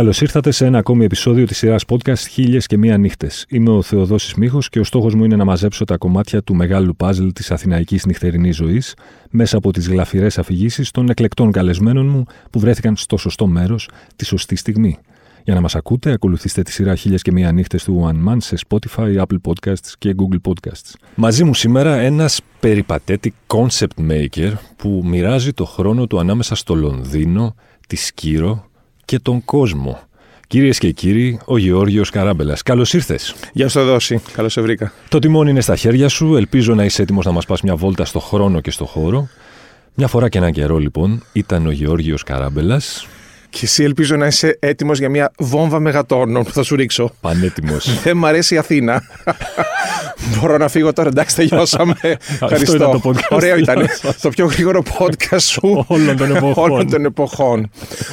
Καλώς ήρθατε σε ένα ακόμη επεισόδιο της σειράς podcast Χίλιες και Μία Νύχτες. Είμαι ο Θεοδόσης Μίχο και ο στόχος μου είναι να μαζέψω τα κομμάτια του μεγάλου παζλ της αθηναϊκής νυχτερινής ζωής μέσα από τις γλαφυρές αφηγήσεις των εκλεκτών καλεσμένων μου που βρέθηκαν στο σωστό μέρος τη σωστή στιγμή. Για να μας ακούτε, ακολουθήστε τη σειρά Χίλιες και Μία Νύχτες του One Man σε Spotify, Apple Podcasts και Google Podcasts. Μαζί μου σήμερα ένας περιπατέτη concept maker που μοιράζει το χρόνο του ανάμεσα στο Λονδίνο, τη Σκύρο και τον κόσμο. Κυρίες και κύριοι, ο Γεώργιος Καράμπελας. Καλώς ήρθες. Γεια σου, Δόση. Καλώς σε βρήκα. Το τιμόνι είναι στα χέρια σου. Ελπίζω να είσαι έτοιμος να μας πας μια βόλτα στο χρόνο και στο χώρο. Μια φορά και έναν καιρό, λοιπόν, ήταν ο Γεώργιος Καράμπελας. Και εσύ ελπίζω να είσαι έτοιμος για μια βόμβα μεγατόνων που θα σου ρίξω. Πανέτοιμος. Δεν μ' αρέσει η Αθήνα. Μπορώ να φύγω τώρα, εντάξει, τελειώσαμε. Αυτό ήταν το podcast. Ωραίο ήταν. το πιο γρήγορο podcast σου Όλων των εποχών. όλων των εποχών.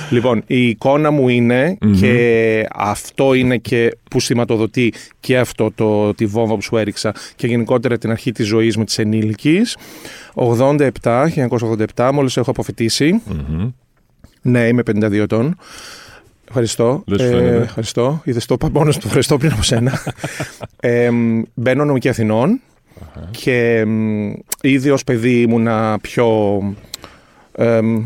λοιπόν, η εικόνα μου είναι και αυτό είναι και που σηματοδοτεί και αυτό το, τη βόμβα που σου έριξα και γενικότερα την αρχή της ζωής μου της ενήλικης. 87, 1987, μόλις έχω αποφοιτήσει. Μμμ. Ναι, είμαι 52 ετών. Ευχαριστώ. Δεν σου φαίνεται. ευχαριστώ. Είδες το είπα μόνος του. Ευχαριστώ πριν από σένα. ε, μ, μπαίνω νομική Αθηνών και μ, ήδη ως παιδί ήμουνα πιο. ε, μ,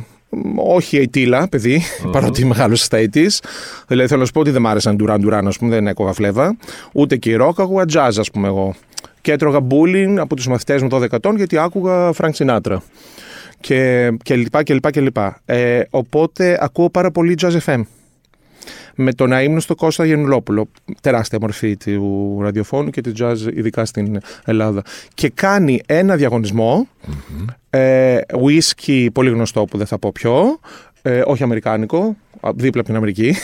όχι αιτήλα, παιδί, παρότι μεγάλωσα στα 80's. Δηλαδή θέλω να σου πω ότι δεν μ' άρεσαν Ντουράν Ντουράν, ας πούμε, δεν έκογα φλέβα. Ούτε και ροκ, άκουγα jazz, ας πούμε εγώ. Και έτρωγα bullying από τους μαθητές μου 12 ετών γιατί άκουγα Frank Sinatra και, και λοιπά και λοιπά και λοιπά. Ε, οπότε ακούω πάρα πολύ Jazz FM. Με το να ήμουν στο Κώστα Γεννουλόπουλο, τεράστια μορφή του ραδιοφώνου και τη jazz ειδικά στην Ελλάδα. Και κάνει ένα διαγωνισμό, ε, whisky πολύ γνωστό που δεν θα πω ποιο, ε, όχι αμερικάνικο, α, δίπλα από την Αμερική.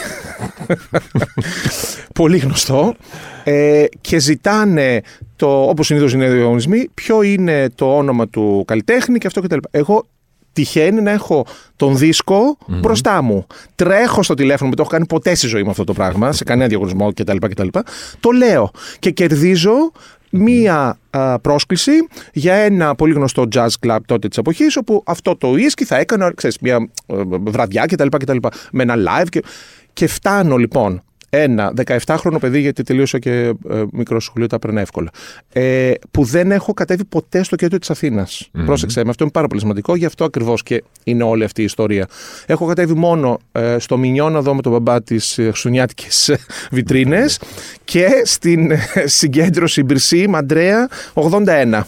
πολύ γνωστό. Ε, και ζητάνε, το, όπως συνήθως είναι οι διαγωνισμοί, ποιο είναι το όνομα του καλλιτέχνη και αυτό κτλ. Εγώ τυχαίνει να έχω τον δισκο μπροστά μου. Τρέχω στο τηλέφωνο, δεν το έχω κάνει ποτέ στη ζωή μου αυτό το πράγμα, σε κανένα διαγωνισμό κτλ. κτλ. Το λέω και κερδίζω μία α, πρόσκληση για ένα πολύ γνωστό jazz club τότε της εποχής όπου αυτό το ίσκι θα έκανα ξέρεις, μια ε, βραδιά κτλ. κτλ. με ένα live και, και φτάνω λοιπόν ένα 17χρονο παιδί, γιατί τελείωσα και ε, μικρό σχολείο, τα έπαιρνα εύκολα. Ε, που δεν έχω κατέβει ποτέ στο κέντρο της αθηνα Πρόσεξε με, αυτό είναι πάρα πολύ σημαντικό, γι' αυτό ακριβώς και είναι όλη αυτή η ιστορία. Έχω κατέβει μόνο ε, στο Μινιό να δω με τον μπαμπά τι Χριστουγεννιάτικε βιτρίνες και στην ε, συγκέντρωση Μπυρσή Μαντρέα 81.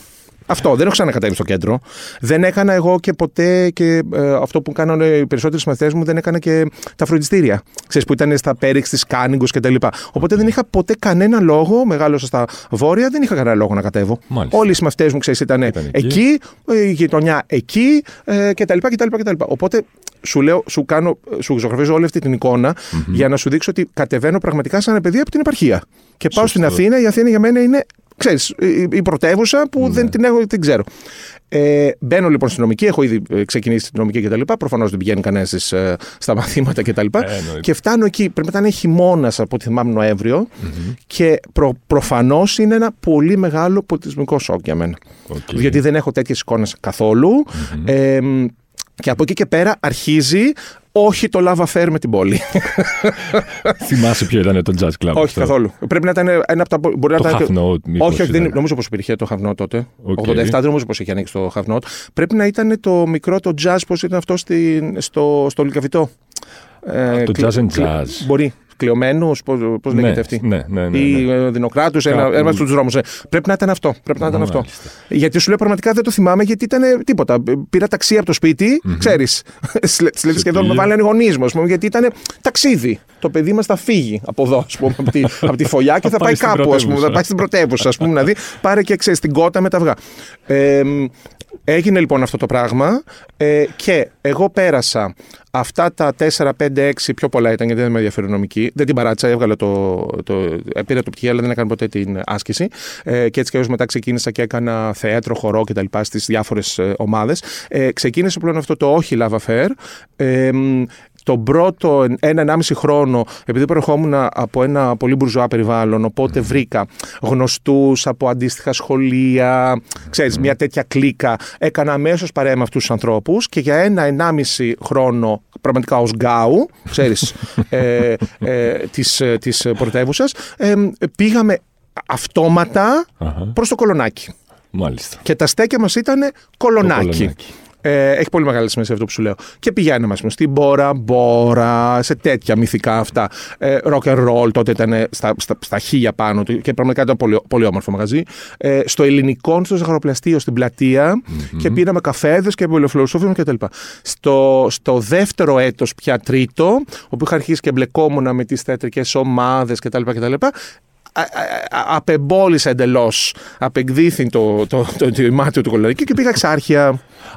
Αυτό. Δεν έχω ξανακατέβει στο κέντρο. Δεν έκανα εγώ και ποτέ και ε, αυτό που κάνανε οι περισσότεροι μαθητέ μου, δεν έκανα και τα φροντιστήρια. Ξέρεις που ήταν στα πέριξ τη Κάνιγκος κτλ. Οπότε δεν είχα ποτέ κανένα λόγο, μεγάλωσα στα βόρεια, δεν είχα κανένα λόγο να κατέβω. Μάλιστα. Όλοι οι συμμαθητές μου, ξέρεις, ήταν, Ήταν εκεί. εκεί, η γειτονιά εκεί ε, κτλ, κτλ, κτλ. Οπότε σου λέω, σου κάνω, σου ζωγραφίζω όλη αυτή την εικονα για να σου δείξω ότι κατεβαίνω πραγματικά σαν ένα παιδί από την επαρχία. Και πάω στην Σωστό. Αθήνα, η Αθήνα για μένα είναι, ξέρεις, η, η πρωτεύουσα που δεν την έχω, την ξέρω. Ε, μπαίνω λοιπόν στην νομική, έχω ήδη ε, ξεκινήσει την νομική κτλ. Προφανώς δεν πηγαίνει κανένας στις, ε, στα μαθήματα κτλ. εννοείται. και φτάνω εκεί, πρέπει να είναι χειμώνας από ό,τι θυμάμαι Νοέμβριο, και προ, προφανώς είναι ένα πολύ μεγάλο πολιτισμικό σοκ για μένα. Οκ. Γιατί δεν έχω τέτοιες εικόνες καθόλου. Ε, και από εκεί και πέρα αρχίζει όχι το love affair με την πόλη. Θυμάσαι ποιο ήταν το Jazz Club. όχι αυτό; καθόλου. Πρέπει να ήταν ένα από τα. Μπορεί Το να ήταν. Half Note, μήπως όχι, όχι, δεν, ήταν. νομίζω πως υπήρχε το Half Note τότε. Οκ. 87 δεν νομίζω πως είχε ανοίξει το Half Note. Πρέπει να ήταν το μικρό το jazz, πώς ήταν αυτό στην, στο, στο Λυκαβητό. Ε, το κλει- Jazz in κλει- Jazz. Μπορεί. Κλεομένους, πώς Ναι, λέγεται αυτή; ναι, ναι, ναι, Ή ναι. ε, Δεινοκράτους, ένα, Κάπου. ένας στους δρόμους. Πρέπει να ήταν αυτό. Πρέπει να ήταν αυτό. Μάλιστα. Γιατί σου λέω πραγματικά δεν το θυμάμαι γιατί ήταν τίποτα. Πήρα ταξί από το σπίτι, ξέρεις. Δηλαδή σχεδόν με πήγε. βάλανε γονείς μου, ας πούμε, γιατί ήταν ταξίδι. Το παιδί μας θα φύγει από εδώ, ας πούμε, από τη, από τη φωλιά και θα, Θα πάει πάει στην κάπου, ας πούμε, πρωτεύουσα. θα πάει στην πρωτεύουσα, ας πούμε, να δει. Πάρε και ξέρεις την κότα με τα αυγά. Ε, μ, έγινε λοιπόν αυτό το πράγμα ε, και εγώ πέρασα αυτά τα 4, 5, 6 πιο πολλά ήταν γιατί δεν με ενδιαφέρει η νομική. Δεν την παράτησα, έβγαλα το, το, ε, πήρα το πτυχίο, αλλά δεν έκανα ποτέ την άσκηση. Ε, και έτσι και έως μετά ξεκίνησα και έκανα θέατρο, χορό κτλ. στις διάφορες ομάδες. Ε, ξεκίνησε πλέον αυτό το όχι love affair. Ε, μ, τον πρώτο ένα-ενάμιση χρόνο, επειδή προερχόμουν από ένα πολύ μπουρζουά περιβάλλον, οπότε βρήκα γνωστούς από αντίστοιχα σχολεία, ξέρεις, μια τέτοια κλίκα. Έκανα αμέσως παρέα με αυτούς τους ανθρώπους και για ένα-ενάμιση χρόνο πραγματικά ως γκάου, ξέρεις, ε, ε, της, ε, της πρωτεύουσας, ε, πήγαμε αυτόματα προς το κολονάκι. Μάλιστα. Και τα στέκια μας ήταν κολονάκι. κολονάκι. Ε, έχει πολύ μεγάλη σημασία αυτό που σου λέω. Και πηγαίνουμε, ας πούμε, στην Μπόρα, Μπόρα, σε τέτοια μυθικά αυτά. Ε, rock and roll, τότε ήταν στα, στα, στα χίλια πάνω του και πραγματικά ήταν πολύ, πολύ όμορφο μαγαζί. Ε, στο ελληνικό, στο ζαχαροπλαστείο, στην πλατεια και πήραμε καφέδες και πολυφιλοσόφια κτλ. Στο, στο δεύτερο έτος, πια τρίτο, όπου είχα αρχίσει και μπλεκόμουν με τις θεατρικές ομάδες κτλ. κτλ απεμπόλησε εντελώς, απεκδίθη το, το, το, το, μάτι του κολονάκι και πήγα εξάρχεια.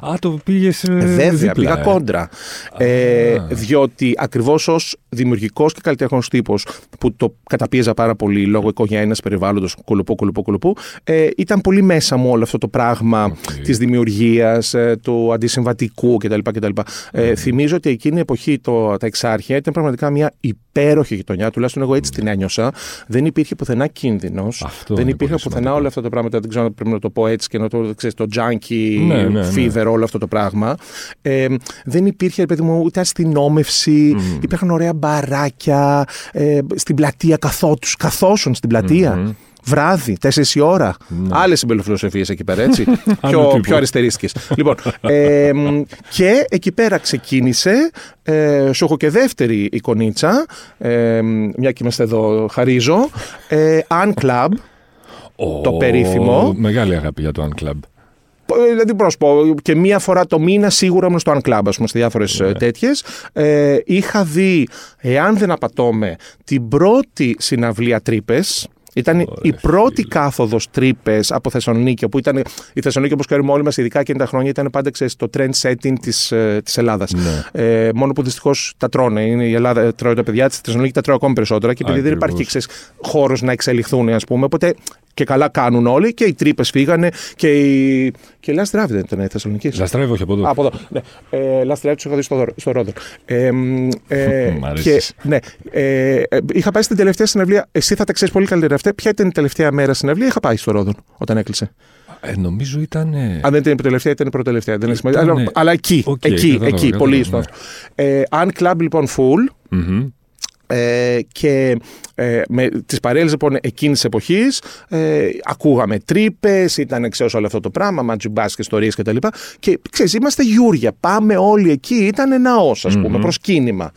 Α, το πήγες. Ε, Βέβαια, δίπλα, πήγα ε. κόντρα. Ε, διότι ακριβώς ως δημιουργικός και καλλιτέχνο τύπος, που το καταπίεζα πάρα πολύ λόγω οικογένειας, περιβάλλοντος, κολοπού, κολοπού, κολοπού, ε, ήταν πολύ μέσα μου όλο αυτό το πράγμα Okay. της δημιουργίας, ε, του αντισυμβατικού κτλ. κτλ. Ε, θυμίζω ότι εκείνη η εποχή το, τα εξάρχεια ήταν πραγματικά μια υπέροχη γειτονιά, τουλάχιστον εγώ έτσι την ένιωσα. Δεν υπήρχε πουθενά κίνδυνος. Αυτό Δεν είναι υπήρχε πολύ πουθενά σημαντικό. όλα αυτά τα πράγματα. Δεν ξέρω αν πρέπει να το πω έτσι και να το ξέρεις, το junkie Ναι, ναι, ναι. fever, όλο αυτό το πράγμα. Ε, δεν υπήρχε, ρε παιδί μου, ούτε αστυνόμευση. Υπήρχαν ωραία μπαράκια. Ε, στην πλατεία καθότους, καθόσουν στην πλατεια Βράδυ, 4 η ώρα. Άλλες συμπεριφιλοσοφίες εκεί πέρα, έτσι. πιο, τύπου. πιο αριστερίστικε. λοιπόν, ε, μ, και εκεί πέρα ξεκίνησε. Ε, σου έχω και δεύτερη εικονίτσα. Ε, μ, μια και είμαστε εδώ, χαρίζω. Ε, Un Club. το Ω, περίφημο. Μεγάλη αγάπη για το Unclub. Ε, Δηλαδή, πώς να σου πω, και μία φορά το μήνα σίγουρα ήμουν στο Unclub, ας πούμε, σε διάφορες Ναι. ε, τέτοιες. Ε, είχα δει, εάν δεν απατώμε, την πρώτη συναυλία τρύπες. Ήταν η πρώτη κάθοδος τρύπες από Θεσσαλονίκη, όπου ήταν η Θεσσαλονίκη, όπως ξέρουμε όλοι μας, ειδικά εκείνα τα χρόνια, ήταν πάντα ξέρεις, το trend setting της της Ελλάδας. Ναι. Ε, μόνο που δυστυχώς τα τρώνε. Είναι η Ελλάδα ε, τρώει τα παιδιά της, η Θεσσαλονίκη τα τρώει ακόμη περισσότερα και επειδή δεν Ακριβώς. υπάρχει χώρος να εξελιχθούν, ας πούμε. Οπότε και καλά κάνουν όλοι και οι τρύπες φύγανε και η. Και η Last Drive δεν ήταν η Θεσσαλονίκη. Λαστρεύει, όχι από εδώ. Από εδώ. Ναι. Ε, Last Drive τους είχα δει στο, δω- στο Ρόδον. Ε, μ, ε, Μ' αρέσεις. και, ναι, ε, ε, είχα πάει στην τελευταία συναυλία. Εσύ θα τα ξέρεις πολύ καλύτερα αυτά. Ποια ήταν η τελευταία μέρα συναυλία, είχα πάει στο Ρόδον όταν έκλεισε. Ε, νομίζω ήταν. ε, Αν δεν ήταν η τελευταία, ήταν η προτελευταία. Δεν έχει σημασία. Ήτανε- Αλλά, αλλά εκεί, Οκ, εκεί, κατάλαβα, εκεί, κατάλαβα, πολύ ναι. στο αυτό. Ε, Αν κλαμπ λοιπόν φουλ, μμμ. Ε, και ε, με τις παρέες λοιπόν εκείνης της εποχής ε, ακούγαμε Τρύπες, ήταν ξέρω όλο αυτό το πράγμα, ματζιμπάς και ιστορίες κτλ. Και, και ξέρεις, είμαστε γιούρια, πάμε όλοι εκεί, ήταν ναός ας πούμε, προσκύνημα.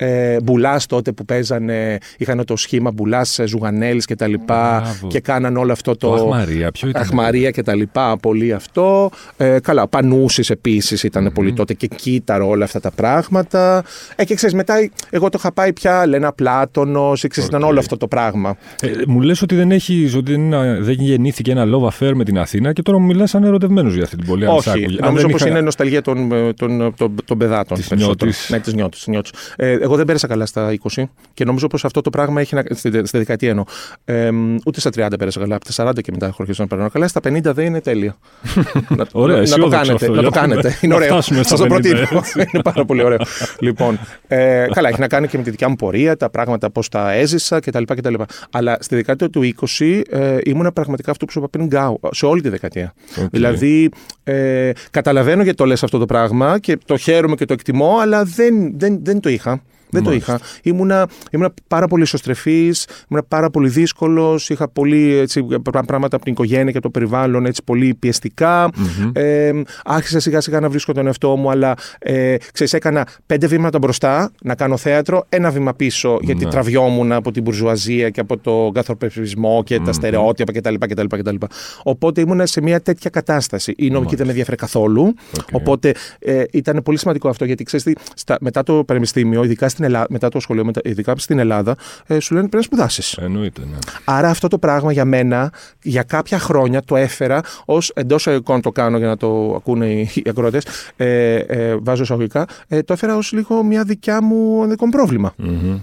Ε, Μπουλάς τότε που παίζανε, είχαν το σχήμα Μπουλάς, Ζουγανέλης και τα λοιπά Μπράβο. και κάναν όλο αυτό το. Το Αχ Μαρία, ποιο ήταν. Αχ Μαρία και τα λοιπά, πολύ αυτό. Ε, καλά, Πανούσης επίσης ήταν πολύ τότε και Κύτταρο όλα αυτά τα πράγματα. Ε, και ξέρεις, μετά εγώ το είχα πάει πια, Λένα Πλάτωνος, ξέρεις, ήταν Οκ. όλο αυτό το πράγμα. Ε, μου λες ότι δεν, έχεις, ότι δεν, είναι- δεν γεννήθηκε ένα love affair με την Αθήνα και τώρα μου μιλάς σαν ερωτευμένος για αυτή την πόλη. αν σ' Όχι, άκουγε. Αν νομίζω δεν πως είχα- είναι νοσταλγία των, ε, των, των, των νιάτων. Της περισσότερο. νιότης. Ναι, της νιότης, της νιότης. Ε, εγώ δεν πέρασα καλά στα 20 και νομίζω πως αυτό το πράγμα έχει να. στη, στη δεκαετία εννοώ. Ε, μ, ούτε στα 30 πέρασα καλά. Από τα 40 και μετά έχω αρχίσει να περνάω καλά. Στα 50 δεν είναι τέλεια. να, Ωραία, να, να το αισιόδοξο κάνετε. αυτό, να το για να κάνετε. Είναι να ωραίο. φτάσουμε στα Σας το 50, προτείνω. έτσι. είναι πάρα πολύ ωραίο. λοιπόν, ε, καλά, έχει να κάνει και με τη δικιά μου πορεία, τα πράγματα πώς τα έζησα κτλ. κτλ. Αλλά στη δεκαετία του 20 ε, ήμουν πραγματικά αυτό που σου είπα πριν γκάου, σε όλη τη δεκαετία. Οκ. Δηλαδή, ε, καταλαβαίνω γιατί το λες αυτό το πράγμα και το χαίρομαι και το εκτιμώ, αλλά δεν, δεν, δεν το είχα. Δεν το είχα. Ήμουνα, ήμουνα πάρα πολύ εσωστρεφής, ήμουνα πάρα πολύ δύσκολος. Είχα πολύ έτσι, πρά- πράγματα από την οικογένεια και το περιβάλλον έτσι, πολύ πιεστικά. Ε, άρχισα σιγά σιγά να βρίσκω τον εαυτό μου, αλλά ε, ξέρεις, έκανα πέντε βήματα μπροστά να κάνω θέατρο, ένα βήμα πίσω, γιατί Ναι. τραβιόμουν από την μπουρζουαζία και από τον καθορπεσισμό και τα στερεότυπα κτλ, κτλ, κτλ. Οπότε ήμουν σε μια τέτοια κατάσταση. Η νομική δεν με ενδιαφέρε καθόλου. Οπότε ε, ήταν πολύ σημαντικό αυτό, γιατί ξέρεις, μετά το πανεπιστήμιο, ειδικά στην Ελλάδα, μετά το σχολείο, μετα- ειδικά στην Ελλάδα, ε, σου λένε πρέπει να σπουδάσεις. Εννοείται, ναι. Άρα αυτό το πράγμα για μένα, για κάποια χρόνια το έφερα ως εντός εικόν το κάνω για να το ακούνε οι, οι ακροατές. Ε, ε, βάζω εισαγωγικά. Ε, το έφερα ως λίγο μια δικιά μου ένα δικό μου πρόβλημα. Μμμ.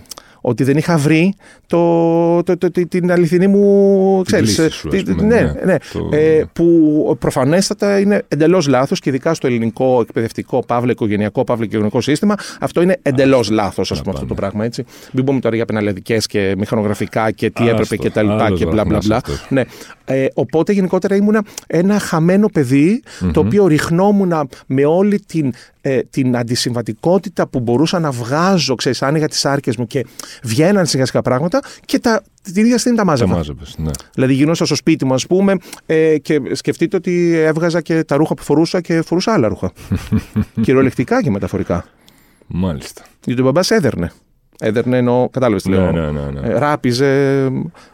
Ότι δεν είχα βρει το, το, το, τη- την αληθινή μου. Ξέρεις, λύση σου, ας τη- πούμε, ναι, ναι. ναι. Το- Ε, που προφανέστατα είναι εντελώς λάθος και ειδικά στο ελληνικό εκπαιδευτικό, παύλα οικογενειακό, παύλα κοινωνικό σύστημα, αυτό είναι εντελώς λάθος, ας πούμε, αυτό το πράγμα. Έτσι. Μην πούμε τώρα για πεναλεδικέ και μηχανογραφικά και τι Άστο, έπρεπε και τα λοιπά άλλος και μπλα μπλα βαθμός μπλα. αυτός. Ναι. Ε, οπότε γενικότερα ήμουνα ένα χαμένο παιδί, το οποίο ριχνόμουν με όλη την ε, την αντισυμβατικότητα που μπορούσα να βγάζω, ξέρεις, άνοιγα τις άρκες μου και βγαίναν σιγά σιγά πράγματα και τα, την ίδια στιγμή τα μάζευα. Τα μάζευες, ναι. Δηλαδή γινόσα στο σπίτι μου, ας πούμε, ε, και σκεφτείτε ότι έβγαζα και τα ρούχα που φορούσα και φορούσα άλλα ρούχα. Κυριολεκτικά και μεταφορικά. Μάλιστα. Γιατί ο μπαμπάς έδερνε. Έδερνε ενώ, κατάλαβες τι λέω. Ναι, ναι, ναι, ναι. Ε, Ράπιζε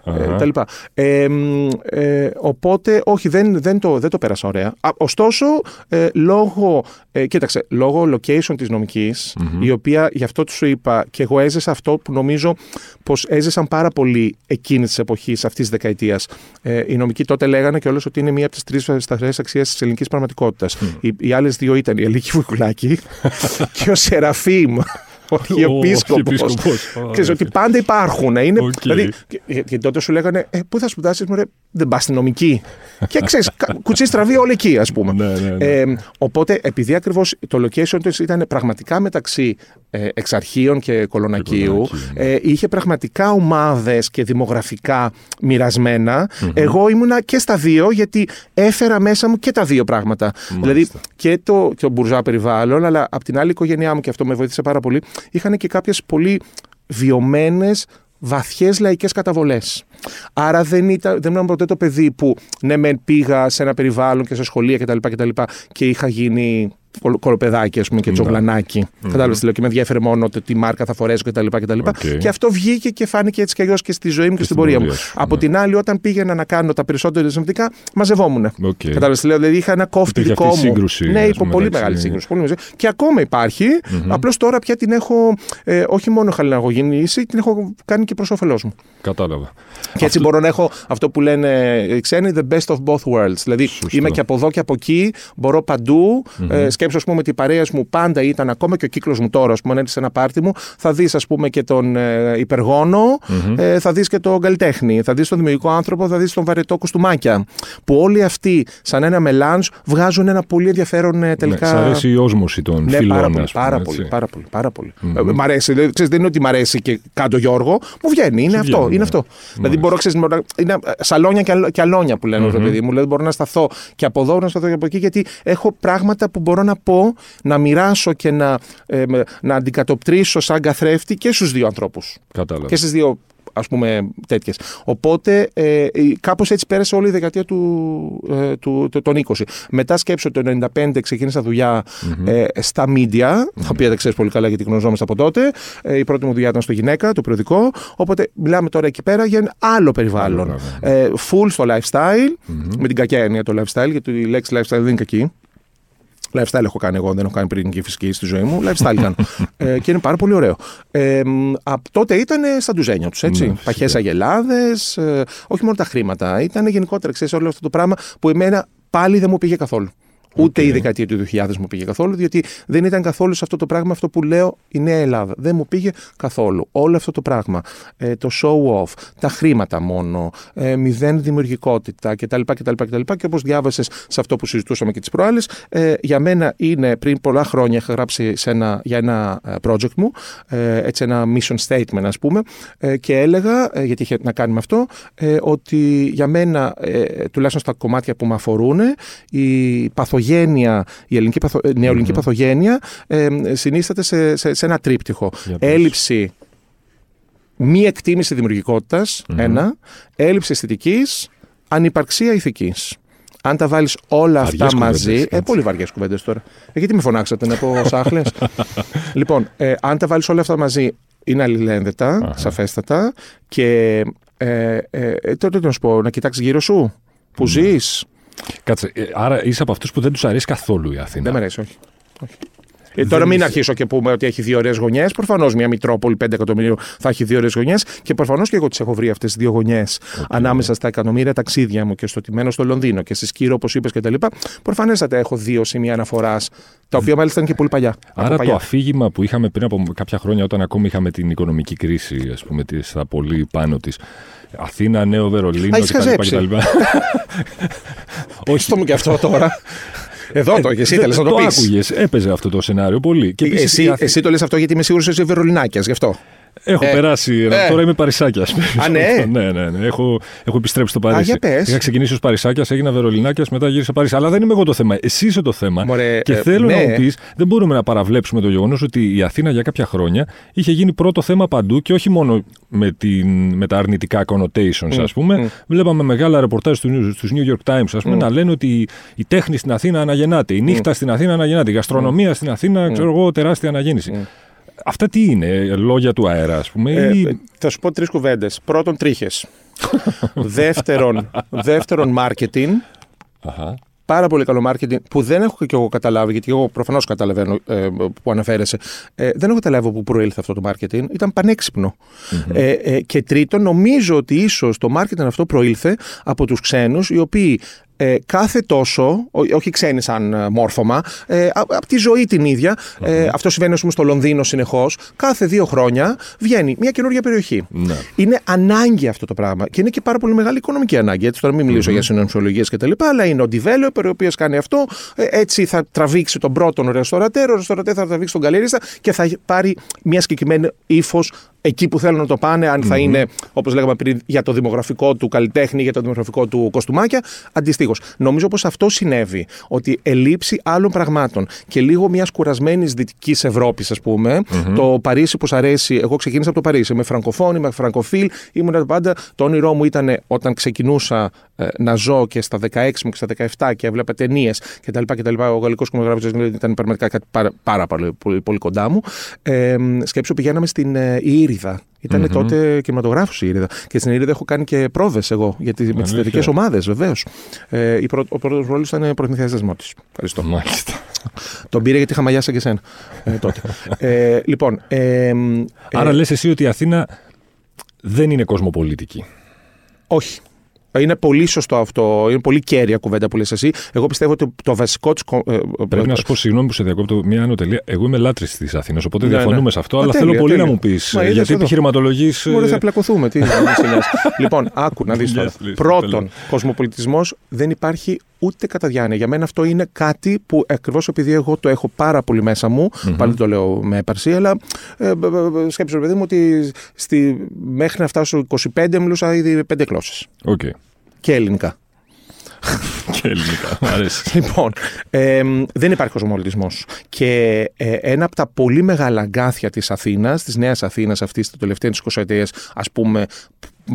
ε, Αχα. τα λοιπά. Ε, μ, ε, οπότε, όχι, δεν, δεν, το, δεν το πέρασα ωραία. Α, ωστόσο, ε, λόγω, ε, κοίταξε, λόγω location της νομικης η οποία, γι' αυτό σου είπα, και εγώ έζησα αυτό που νομίζω πως έζησαν πάρα πολύ εκείνη της εποχής, αυτής της δεκαετίας. Ε, οι νομικοί τότε λέγανε και όλες ότι είναι μία από τις τρεις σταθερές αξίες της ελληνικής πραγματικότητας. Οι, οι άλλες δύο ήταν η Ελίκη Βουκουλάκη και ο Σεραφείμ. Ο αρχιεπίσκοπος. αρχιεπίσκοπος. Ξέρεις Α, ότι πάντα υπάρχουν. Είναι, Οκ. δηλαδή, και, και τότε σου λέγανε, ε, πού θα σπουδάσεις, μωρέ, δεν πας στην νομική. και ξέρεις, κουτσοί στραβοί όλοι εκεί, ας πούμε. Ναι, ναι, ναι. Ε, οπότε, επειδή ακριβώς το location τους ήταν πραγματικά μεταξύ ε, Εξαρχείων και Κολωνακίου, Κολωνακίου, ναι. ε, είχε πραγματικά ομάδες και δημογραφικά μοιρασμένα. Εγώ ήμουνα και στα δύο, γιατί έφερα μέσα μου και τα δύο πράγματα. Δηλαδή και το, το μπουρζουά περιβάλλον, αλλά απ' την άλλη η οικογένειά μου, και αυτό με βοήθησε πάρα πολύ, είχαν και κάποιες πολύ βιωμένες βαθιές λαϊκές καταβολές. Άρα δεν, ήταν, δεν ήμουν ποτέ το παιδί που ναι, μεν πήγα σε ένα περιβάλλον και σε σχολεία κτλ. Και, τα λοιπά και είχα γίνει κωλ- κωλοπαιδάκι, ας πούμε, και τσογλανάκι. Κατάλαβες τι λέω, και με ενδιέφερε μόνο το τι μάρκα θα φορέσω κτλ. Και, τα λοιπά. Οκ. και αυτό βγήκε και φάνηκε έτσι κι αλλιώς και στη ζωή μου και, στην πορεία μου. πορεία σου, Από ναι. την άλλη, όταν πήγαινα να κάνω τα περισσότερα δημοτικά, μαζευόμουν. Οκ. Κατάλαβες τι λέω, δηλαδή είχα ένα κόφτη Υπήρχε δικό αυτή η μου. σύγκρουση, ναι, ας υπό πούμε, πολύ μεταξύ- μεγάλη σύγκρουση. Πολύ μεγάλη. Και ακόμα υπάρχει. Απλώς τώρα πια την έχω ε, όχι μόνο χαλιναγωγενήσει, την έχω κάνει και προς όφελός μου. Κατάλαβα. Και έτσι μπορώ να έχω αυτό που λένε οι ξένοι, the best of both worlds. Δηλαδή Σωστό. είμαι και από εδώ και από εκεί, μπορώ παντού. Ε, σκέψω, ας πούμε, ότι οι παρέε μου πάντα ήταν ακόμα και ο κύκλος μου τώρα, ας πούμε, αν έρθεις σε ένα πάρτι μου, θα δεις, ας πούμε, και τον ε, υπεργονο ε, θα δεις και τον καλλιτέχνη, θα δεις τον δημιουργικό άνθρωπο, θα δεις τον βαρετό κουστούμάκια. Που όλοι αυτοί, σαν ένα μελάνζ, βγάζουν ένα πολύ ενδιαφέρον ε, τελικά. Ναι, σ' αρέσει η όσμωση των Ναι, φιλών, πάρα πολύ, ας πούμε, πάρα, έτσι. πολύ, πάρα πολύ, πάρα πολύ. Ε, μ' αρέσει, δηλαδή, ξέρεις, δεν είναι ότι μ' αρέσει και κάτω Γιώργο, μου βγαίνει, είναι Σου αυτό, βγαίνει, είναι ναι. αυτό. Δηλαδή μπορώ, ξέρεις, μπορώ να- είναι ε, σαλόνια και, αλ- και αλόνια που λένε, mm παιδί μου, δηλαδή μπορώ να σταθώ και από εδώ, να σταθώ και από εκεί, γιατί έχω πράγματα που μπορώ να πω, να μοιράσω και να, ε, με- να αντικατοπτρίσω σαν καθρέφτη και στους δύο ανθρώπους. Κατάλαβα. Και στις δύο ας πούμε τέτοιες. Οπότε ε, η- κάπως έτσι πέρασε όλη η δεκαετία του, ε, του, του- των 20. Μετά σκέψω το 95 ξεκίνησα δουλειά, ε, στα media, τα οποία δεν ξέρεις πολύ καλά γιατί γνωριζόμαστε από τότε. Ε, η πρώτη μου δουλειά ήταν στο γυναίκα, το περιοδικό. Οπότε μιλάμε τώρα εκεί πέρα για ένα άλλο περιβάλλον. Άλλο Ε, full στο lifestyle, με την κακιά έννοια το lifestyle, γιατί η λέξη lifestyle δεν είναι κακή. Lifestyle έχω κάνει εγώ, δεν έχω κάνει πυρηνική φυσική στη ζωή μου. Lifestyle κάνω. ε, και είναι πάρα πολύ ωραίο. Ε, μ, απ' τότε ήταν στα ντουζένια τους, έτσι. Ναι, Παχές αγελάδες, ε, όχι μόνο τα χρήματα. Ήταν γενικότερα, ξέρεις, όλο αυτό το πράγμα που εμένα πάλι δεν μου πήγε καθόλου. Ούτε η δεκαετία του 2000 μου πήγε καθόλου, διότι δεν ήταν καθόλου σε αυτό το πράγμα αυτό που λέω η Νέα Ελλάδα. Δεν μου πήγε καθόλου. Όλο αυτό το πράγμα. Ε, το show off, τα χρήματα μόνο, ε, μηδέν δημιουργικότητα κτλ. κτλ, κτλ. Και όπως διάβασες σε αυτό που συζητούσαμε και τις προάλλες, ε, για μένα είναι πριν πολλά χρόνια είχα γράψει σε ένα, για ένα ε, project μου, ε, έτσι ένα mission statement, ας πούμε, ε, και έλεγα, ε, γιατί είχε να κάνει με αυτό, ε, ότι για μένα, ε, τουλάχιστον στα κομμάτια που με αφορούν, η παθογένεια, η ελληνική παθο, ε, νεοελληνική παθογένεια ε, συνίσταται σε, σε, σε ένα τρίπτυχο. Για πες. Έλλειψη μη εκτίμηση δημιουργικότητας, ένα, έλλειψη αισθητικής, ανυπαρξία ηθικής. Αν τα βάλεις όλα Βαριές αυτά κουβέντες, μαζί. Ε, έτσι. πολύ βαριές κουβέντες τώρα. Ε, γιατί με φωνάξατε να πω σάχλε. λοιπόν, ε, αν τα βάλεις όλα αυτά μαζί, είναι αλληλένδετα, Αχα. σαφέστατα. Και ε, ε, ε, τότε τι να σου πω, να κοιτάξεις γύρω σου που ζεις. Κάτσε, ε, άρα είσαι από αυτούς που δεν τους αρέσει καθόλου η Αθήνα. Δεν με αρέσει, όχι. όχι. Ε, τώρα μην είσαι- αρχίσω και πούμε ότι έχει δύο ωραίες γωνιές. Προφανώς μια Μητρόπολη 5 εκατομμυρίων θα έχει δύο ωραίες γωνιές. Και προφανώς και εγώ τις έχω βρει αυτές τις δύο γωνιές ανάμεσα στα εκατομμύρια ταξίδια μου και στο τιμένο στο Λονδίνο και στη Σκύρο, όπως είπες κτλ. Προφανέστατα έχω δύο σημεία αναφοράς, τα οποία μάλιστα είναι και πολύ παλιά. Από Άρα το παλιά. αφήγημα που είχαμε πριν από κάποια χρόνια, όταν ακόμη είχαμε την οικονομική κρίση, ας πούμε, της- στα πολύ πάνω της. Αθήνα, Νέο Βερολίνο Α, έχεις κτλ. χαζέψει. κτλ. Όχι το μου και αυτό τώρα. Εδώ το και εσύ Δεν- ήθελες να το το πεις. άκουγες, έπαιζε αυτό το σενάριο πολύ. Και επίσης η Εσύ, Αθή- εσύ το λες αυτό γιατί είμαι σίγουρος ότι είσαι Βερολινάκιας, γι' αυτό. Έχω Ε, περάσει. ε. Τώρα είμαι Παρισάκιας. Α, ναι; ναι, ναι, ναι. Έχω, έχω επιστρέψει στο Παρίσι. για πες. Είχα ξεκινήσει ως Παρισάκιας, έγινα Βερολινάκιας, μετά γύρισα Παρίσι. Αλλά δεν είμαι εγώ το θέμα. Εσύ είσαι το θέμα. Μωρέ, και ε, θέλω ναι. να μου πεις, δεν μπορούμε να παραβλέψουμε το γεγονός ότι η Αθήνα για κάποια χρόνια είχε γίνει πρώτο θέμα παντού και όχι μόνο με, την, με τα αρνητικά connotations, ας πούμε. Βλέπαμε μεγάλα ρεπορτάζ στους New York Times, ας πούμε, να λένε ότι η τέχνη στην Αθήνα αναγεννάται, η νύχτα στην Αθήνα αναγεννάται, η γαστρονομία στην Αθήνα, ξέρω εγώ, τεράστια αναγέννηση. Αυτά τι είναι, λόγια του αέρα, ας πούμε. Ε, ή... ε, θα σου πω τρεις κουβέντες. Πρώτον, τρίχες. δεύτερον, δεύτερον, marketing. Αχα. Πάρα πολύ καλό marketing που δεν έχω και εγώ καταλάβει, γιατί εγώ προφανώς καταλαβαίνω ε, που αναφέρεσαι. Ε, δεν έχω καταλάβει από πού προήλθε αυτό το marketing. Ήταν πανέξυπνο. Ε, ε, και τρίτον, νομίζω ότι ίσως το marketing αυτό προήλθε από τους ξένους, οι οποίοι ε, κάθε τόσο, ό- όχι ξένοι σαν ε, μόρφωμα, ε, από τη ζωή την ίδια, ε, αυτό συμβαίνει ας πούμε, στο Λονδίνο συνεχώς, κάθε δύο χρόνια βγαίνει μια καινούργια περιοχή. Ναι. Είναι ανάγκη αυτό το πράγμα και είναι και πάρα πολύ μεγάλη οικονομική ανάγκη. Έτσι, τώρα μην μιλήσω για συνομιολογίε κτλ. Αλλά είναι ο developer ο οποίος κάνει αυτό. ε, Έτσι θα τραβήξει τον πρώτον ρεστορατέρ, ο ρεστορατέρ θα τραβήξει τον καλερίστα και θα πάρει μια συγκεκριμένη ύφος εκεί που θέλουν να το πάνε, αν θα είναι, όπως λέγαμε πριν, για το δημογραφικό του καλλιτέχνη, για το δημογραφικό του κοστούμάκια. Αντιστοίχως. Νομίζω πως αυτό συνέβη. Ότι ελήψη άλλων πραγμάτων και λίγο μιας κουρασμένης Δυτικής Ευρώπης, ας πούμε. Το Παρίσι που σ' αρέσει. Εγώ ξεκίνησα από το Παρίσι. Είμαι φραγκοφόνη, είμαι φραγκοφίλ. Ήμουν πάντα. Το όνειρό μου ήταν όταν ξεκινούσα ε, να ζω και στα 16 μου και στα 17 και έβλεπα ταινίες κτλ. Ο γαλλικός κομμουγράφο ήταν πραγματικά κάτι πάρα, πάρα πολύ, πολύ, πολύ κοντά μου. Ε, σκέψου πηγαίναμε στην ε, Ήριδα. Ήταν τότε κινηματογράφος η Ήριδα. Και στην Ήριδα έχω κάνει και πρόβες εγώ για τις, με τις Αλήθεια. θετικέ ομάδες, βεβαίως. Ε, η πρω- ο πρώτος ρόλος ήταν Προμηθεία Δεσμότη. Ευχαριστώ. Μάλιστα. Τον πήρε γιατί είχα μαγιάσει και εσένα ε, τότε. ε, λοιπόν. Ε, μ, ε, Άρα λες εσύ ότι η Αθήνα δεν είναι κοσμοπολιτική. Όχι. Είναι πολύ σωστό αυτό. Είναι πολύ κέρια κουβέντα που λες εσύ. Εγώ πιστεύω ότι το βασικό της. Πρέπει να σου πω συγγνώμη που σε διακόπτω μία άνω τελεία. Εγώ είμαι λάτρης της Αθήνας, οπότε Ναι, διαφωνούμε ναι. σε αυτό, Α, αλλά τέλεια, θέλω πολύ τέλεια. να μου πεις. Μα είδες Γιατί εδώ. επιχειρηματολογείς. Μπορεί θα πλακωθούμε. Τι, να μην σε νοιάζει. λοιπόν, άκου να δεις Yes, τώρα. please, Πρώτον, θέλω. κοσμοπολιτισμός δεν υπάρχει ούτε κατά διάνοια. Για μένα αυτό είναι κάτι που ακριβώς επειδή εγώ το έχω πάρα πολύ μέσα μου, πάλι δεν το λέω με έπαρση, αλλά ε, μπ- μπ- μπ- σκέψου, ρε παιδί μου, ότι στη, μέχρι να φτάσω 25 μιλούσα ήδη πέντε γλώσσες. Οκ. Και ελληνικά. Και ελληνικά. Μ' αρέσει. Λοιπόν, ε, δεν υπάρχει κοσμοπολιτισμός. Και ε, ένα από τα πολύ μεγάλα αγκάθια της Αθήνας, της Νέας Αθήνας αυτής τη τελευταία 20 ετία, ας πούμε,